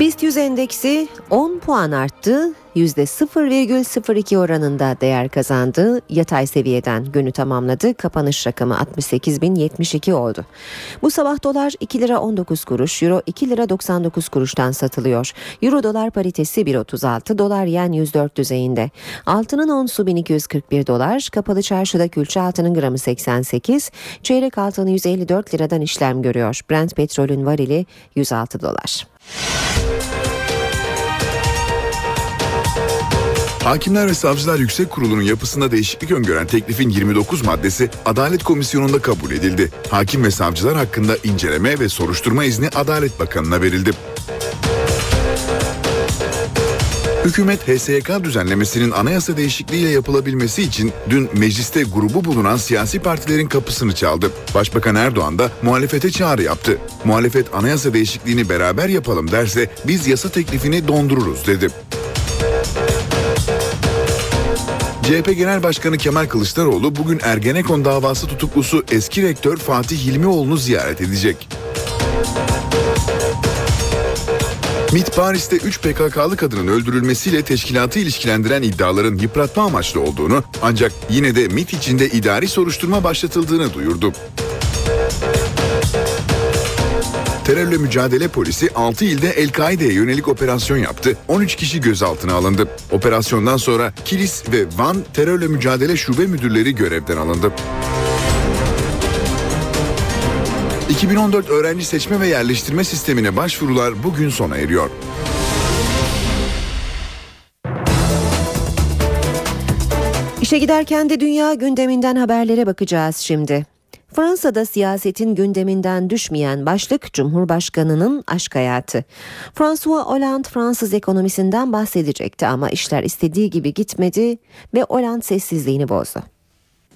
BIST 100 endeksi 10 puan arttı. %0,02 oranında değer kazandı. Yatay seviyeden günü tamamladı. Kapanış rakamı 68.072 oldu. Bu sabah dolar 2 lira 19 kuruş, euro 2 lira 99 kuruştan satılıyor. Euro dolar paritesi 1.36, dolar yen 104 düzeyinde. Altının onsu 1241 dolar, kapalı çarşıda külçe altının gramı 88, çeyrek altını 154 liradan işlem görüyor. Brent petrolün varili 106 dolar. Hakimler ve Savcılar Yüksek Kurulu'nun yapısında değişiklik öngören teklifin 29 maddesi Adalet Komisyonu'nda kabul edildi. Hakim ve savcılar hakkında inceleme ve soruşturma izni Adalet Bakanı'na verildi. Hükümet HSYK düzenlemesinin anayasa değişikliğiyle yapılabilmesi için dün mecliste grubu bulunan siyasi partilerin kapısını çaldı. Başbakan Erdoğan da muhalefete çağrı yaptı. Muhalefet anayasa değişikliğini beraber yapalım derse biz yasa teklifini dondururuz dedi. CHP Genel Başkanı Kemal Kılıçdaroğlu bugün Ergenekon davası tutuklusu eski rektör Fatih Hilmioğlu'nu ziyaret edecek. MİT Paris'te 3 PKK'lı kadının öldürülmesiyle teşkilatı ilişkilendiren iddiaların yıpratma amaçlı olduğunu ancak yine de MİT içinde idari soruşturma başlatıldığını duyurdu. Terörle mücadele polisi 6 ilde El-Kaide'ye yönelik operasyon yaptı. 13 kişi gözaltına alındı. Operasyondan sonra Kilis ve Van terörle mücadele şube müdürleri görevden alındı. 2014 öğrenci seçme ve yerleştirme sistemine başvurular bugün sona eriyor. İşe giderken de dünya gündeminden haberlere bakacağız şimdi. Fransa'da siyasetin gündeminden düşmeyen başlık Cumhurbaşkanı'nın aşk hayatı. François Hollande Fransız ekonomisinden bahsedecekti ama işler istediği gibi gitmedi ve Hollande sessizliğini bozdu.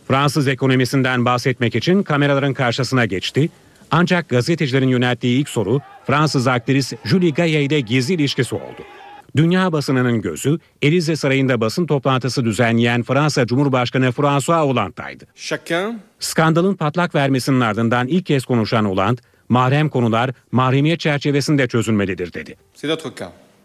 Fransız ekonomisinden bahsetmek için kameraların karşısına geçti. Ancak gazetecilerin yönelttiği ilk soru Fransız aktris Julie Gaillet ile gizli ilişkisi oldu. Dünya basınının gözü Elize Sarayı'nda basın toplantısı düzenleyen Fransa Cumhurbaşkanı François Hollande'daydı. Skandalın patlak vermesinin ardından ilk kez konuşan Hollande, mahrem konular mahremiyet çerçevesinde çözülmelidir dedi.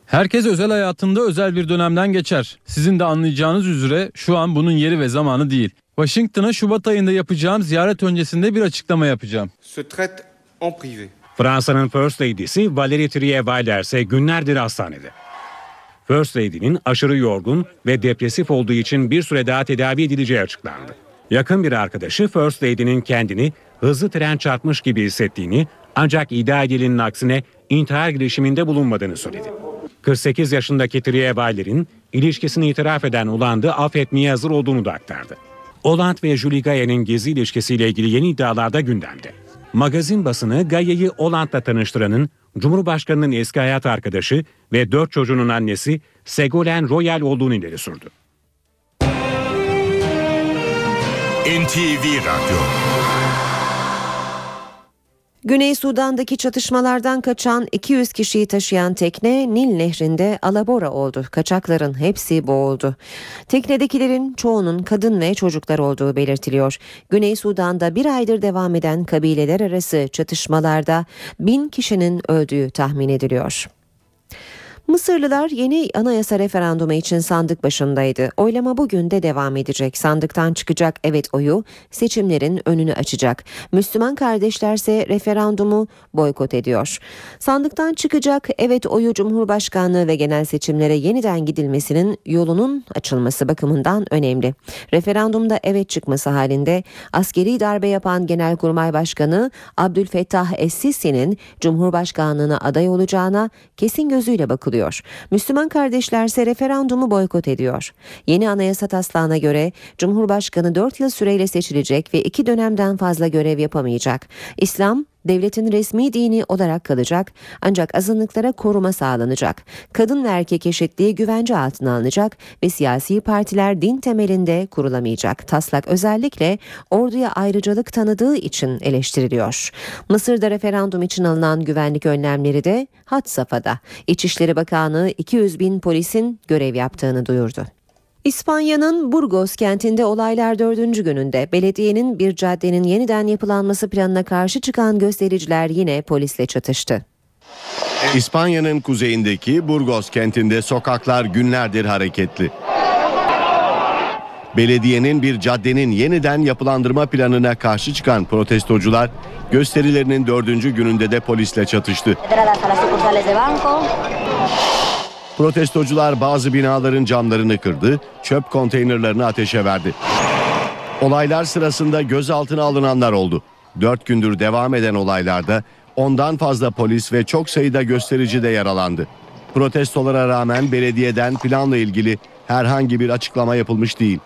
Herkes özel hayatında özel bir dönemden geçer. Sizin de anlayacağınız üzere şu an bunun yeri ve zamanı değil. Washington'a Şubat ayında yapacağım ziyaret öncesinde bir açıklama yapacağım. Fransa'nın First Lady'si Valérie Trier-Weiler ise günlerdir hastanede. First Lady'nin aşırı yorgun ve depresif olduğu için bir süre daha tedavi edileceği açıklandı. Yakın bir arkadaşı First Lady'nin kendini hızlı tren çarpmış gibi hissettiğini ancak iddia edilenin aksine intihar girişiminde bulunmadığını söyledi. 48 yaşındaki Trier-Weiler'in ilişkisini itiraf eden Hollande'ı affetmeye hazır olduğunu da aktardı. Hollande ve Julie Gaillet'in gezi ilişkisiyle ilgili yeni iddialar da gündemde. Magazin basını Gaillet'i Hollande'la tanıştıranın Cumhurbaşkanı'nın eski hayat arkadaşı ve dört çocuğunun annesi Ségolène Royal olduğunu ileri sürdü. NTV Radyo Güney Sudan'daki çatışmalardan kaçan 200 kişiyi taşıyan tekne Nil Nehri'nde alabora oldu. Kaçakların hepsi boğuldu. Teknedekilerin çoğunun kadın ve çocuklar olduğu belirtiliyor. Güney Sudan'da bir aydır devam eden kabileler arası çatışmalarda bin kişinin öldüğü tahmin ediliyor. Mısırlılar yeni anayasa referandumu için sandık başındaydı. Oylama bugün de devam edecek. Sandıktan çıkacak evet oyu seçimlerin önünü açacak. Müslüman kardeşlerse referandumu boykot ediyor. Sandıktan çıkacak evet oyu Cumhurbaşkanlığı ve genel seçimlere yeniden gidilmesinin yolunun açılması bakımından önemli. Referandumda evet çıkması halinde askeri darbe yapan Genelkurmay Başkanı Abdülfettah Es-Sisi'nin Cumhurbaşkanlığına aday olacağına kesin gözüyle bakılıyor. Müslüman kardeşlerse referandumu boykot ediyor. Yeni anayasa taslağına göre Cumhurbaşkanı 4 yıl süreyle seçilecek ve 2 dönemden fazla görev yapamayacak. İslam devletin resmi dini olarak kalacak ancak azınlıklara koruma sağlanacak. Kadın ve erkek eşitliği güvence altına alınacak ve siyasi partiler din temelinde kurulamayacak. Taslak özellikle orduya ayrıcalık tanıdığı için eleştiriliyor. Mısır'da referandum için alınan güvenlik önlemleri de had safhada. İçişleri Bakanlığı 200 bin polisin görev yaptığını duyurdu. İspanya'nın Burgos kentinde olaylar dördüncü gününde belediyenin bir caddenin yeniden yapılanması planına karşı çıkan göstericiler yine polisle çatıştı. İspanya'nın kuzeyindeki Burgos kentinde sokaklar günlerdir hareketli. Belediyenin bir caddenin yeniden yapılandırma planına karşı çıkan protestocular gösterilerinin dördüncü gününde de polisle çatıştı. Protestocular bazı binaların camlarını kırdı, çöp konteynerlerini ateşe verdi. Olaylar sırasında gözaltına alınanlar oldu. Dört gündür devam eden olaylarda ondan fazla polis ve çok sayıda gösterici de yaralandı. Protestolara rağmen belediyeden planla ilgili herhangi bir açıklama yapılmış değil.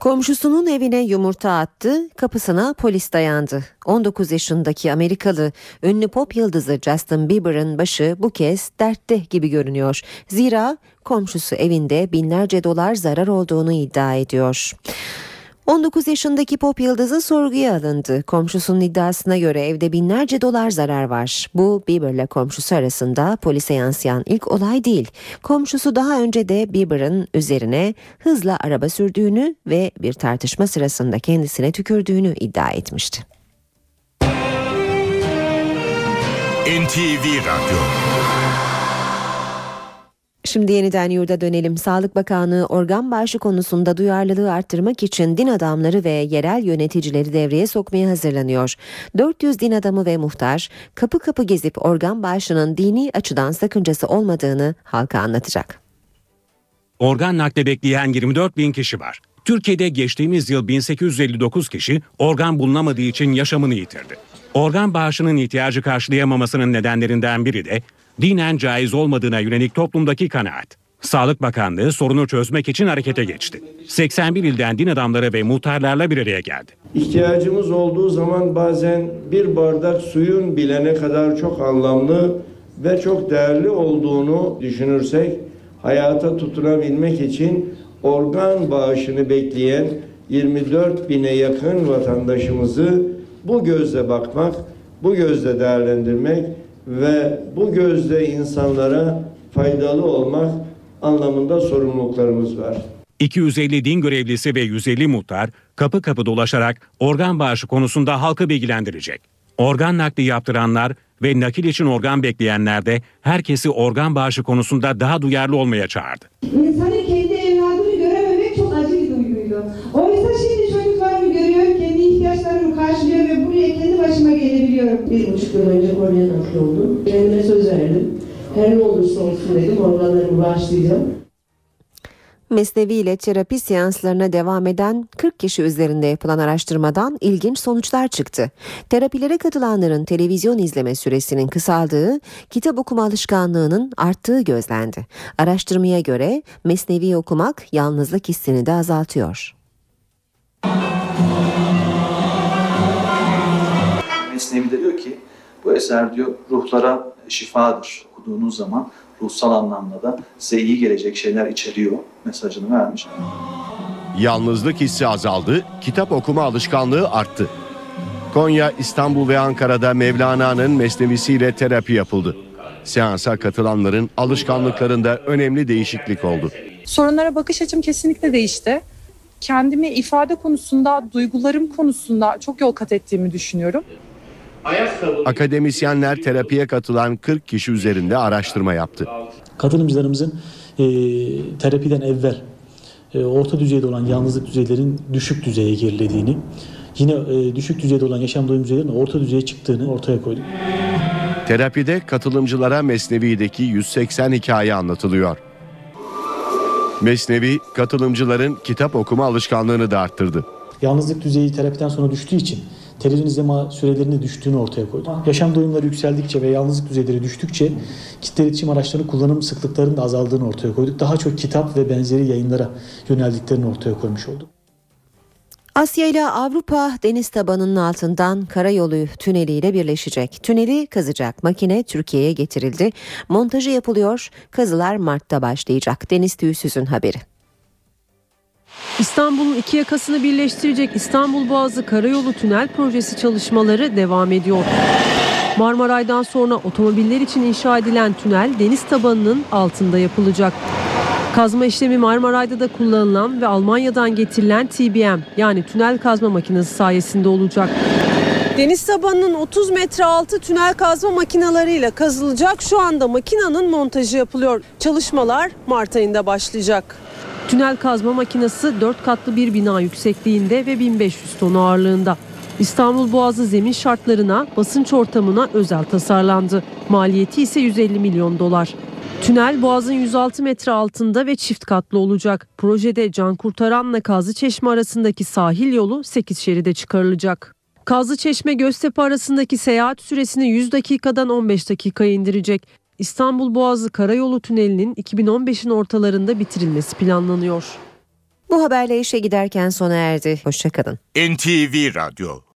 Komşusunun evine yumurta attı, kapısına polis dayandı. 19 yaşındaki Amerikalı ünlü pop yıldızı Justin Bieber'ın başı bu kez dertte gibi görünüyor. Zira komşusu evinde binlerce dolar zarar olduğunu iddia ediyor. 19 yaşındaki pop yıldızı sorguya alındı. Komşusunun iddiasına göre evde binlerce dolar zarar var. Bu Bieber'le komşusu arasında polise yansıyan ilk olay değil. Komşusu daha önce de Bieber'ın üzerine hızla araba sürdüğünü ve bir tartışma sırasında kendisine tükürdüğünü iddia etmişti. NTV Radyo Şimdi yeniden yurda dönelim. Sağlık Bakanlığı organ bağışı konusunda duyarlılığı arttırmak için din adamları ve yerel yöneticileri devreye sokmaya hazırlanıyor. 400 din adamı ve muhtar kapı kapı gezip organ bağışının dini açıdan sakıncası olmadığını halka anlatacak. Organ nakli bekleyen 24 bin kişi var. Türkiye'de geçtiğimiz yıl 1859 kişi organ bulunamadığı için yaşamını yitirdi. Organ bağışının ihtiyacı karşılayamamasının nedenlerinden biri de dinen caiz olmadığına yönelik toplumdaki kanaat. Sağlık Bakanlığı sorunu çözmek için harekete geçti. 81 ilden din adamları ve muhtarlarla bir araya geldi. İhtiyacımız olduğu zaman bazen bir bardak suyun bile ne kadar çok anlamlı ve çok değerli olduğunu düşünürsek hayata tutunabilmek için organ bağışını bekleyen 24 bine yakın vatandaşımızı bu gözle bakmak, bu gözle değerlendirmek ve bu gözle insanlara faydalı olmak anlamında sorumluluklarımız var. 250 din görevlisi ve 150 muhtar kapı kapı dolaşarak organ bağışı konusunda halkı bilgilendirecek. Organ nakli yaptıranlar ve nakil için organ bekleyenler de herkesi organ bağışı konusunda daha duyarlı olmaya çağırdı. İnsanın Bir buçuk yıl önce kornea nakli oldum. Kendime söz verdim. Her ne olursa olsun dedim organlarımı bağışlayacağım. Mesnevi ile terapi seanslarına devam eden 40 kişi üzerinde yapılan araştırmadan ilginç sonuçlar çıktı. Terapilere katılanların televizyon izleme süresinin kısaldığı, kitap okuma alışkanlığının arttığı gözlendi. Araştırmaya göre mesnevi okumak yalnızlık hissini de azaltıyor. Bu eser diyor ruhlara şifadır. Okuduğunuz zaman ruhsal anlamda da size iyi gelecek şeyler içeriyor mesajını vermiş. Yalnızlık hissi azaldı, kitap okuma alışkanlığı arttı. Konya, İstanbul ve Ankara'da Mevlana'nın mesnevisiyle terapi yapıldı. Seansa katılanların alışkanlıklarında önemli değişiklik oldu. Sorunlara bakış açım kesinlikle değişti. Kendimi ifade konusunda, duygularım konusunda çok yol kat ettiğimi düşünüyorum. Akademisyenler terapiye katılan 40 kişi üzerinde araştırma yaptı. Katılımcılarımızın e, terapiden evvel e, orta düzeyde olan yalnızlık düzeylerin düşük düzeye gerilediğini, yine e, düşük düzeyde olan yaşam doyum düzeylerinin orta düzeye çıktığını ortaya koyduk. Terapide katılımcılara Mesnevi'deki 180 hikaye anlatılıyor. Mesnevi, katılımcıların kitap okuma alışkanlığını da arttırdı. Yalnızlık düzeyi terapiden sonra düştüğü için televizyon izleme sürelerinin düştüğünü ortaya koyduk. Yaşam doyumları yükseldikçe ve yalnızlık düzeyleri düştükçe kitle iletişim araçlarının kullanım sıklıklarının da azaldığını ortaya koyduk. Daha çok kitap ve benzeri yayınlara yöneldiklerini ortaya koymuş olduk. Asya ile Avrupa deniz tabanının altından karayolu tüneliyle birleşecek. Tüneli kazacak makine Türkiye'ye getirildi. Montajı yapılıyor. Kazılar Mart'ta başlayacak. Deniz Tüysüz'ün haberi. İstanbul'un iki yakasını birleştirecek İstanbul Boğazı Karayolu Tünel Projesi çalışmaları devam ediyor. Marmaray'dan sonra otomobiller için inşa edilen tünel deniz tabanının altında yapılacak. Kazma işlemi Marmaray'da da kullanılan ve Almanya'dan getirilen TBM yani tünel kazma makinesi sayesinde olacak. Deniz tabanının 30 metre altı tünel kazma makinalarıyla kazılacak. Şu anda makinanın montajı yapılıyor. Çalışmalar Mart ayında başlayacak. Tünel kazma makinesi 4 katlı bir bina yüksekliğinde ve 1500 ton ağırlığında. İstanbul Boğazı zemin şartlarına, basınç ortamına özel tasarlandı. Maliyeti ise 150 milyon dolar. Tünel Boğaz'ın 106 metre altında ve çift katlı olacak. Projede Can Kurtaran'la Kazlı Çeşme arasındaki sahil yolu 8 şeride çıkarılacak. Kazlı Çeşme Göztepe arasındaki seyahat süresini 100 dakikadan 15 dakikaya indirecek. İstanbul Boğazı Karayolu Tüneli'nin 2015'in ortalarında bitirilmesi planlanıyor. Bu haberle işe giderken sona erdi. Hoşçakalın. NTV Radyo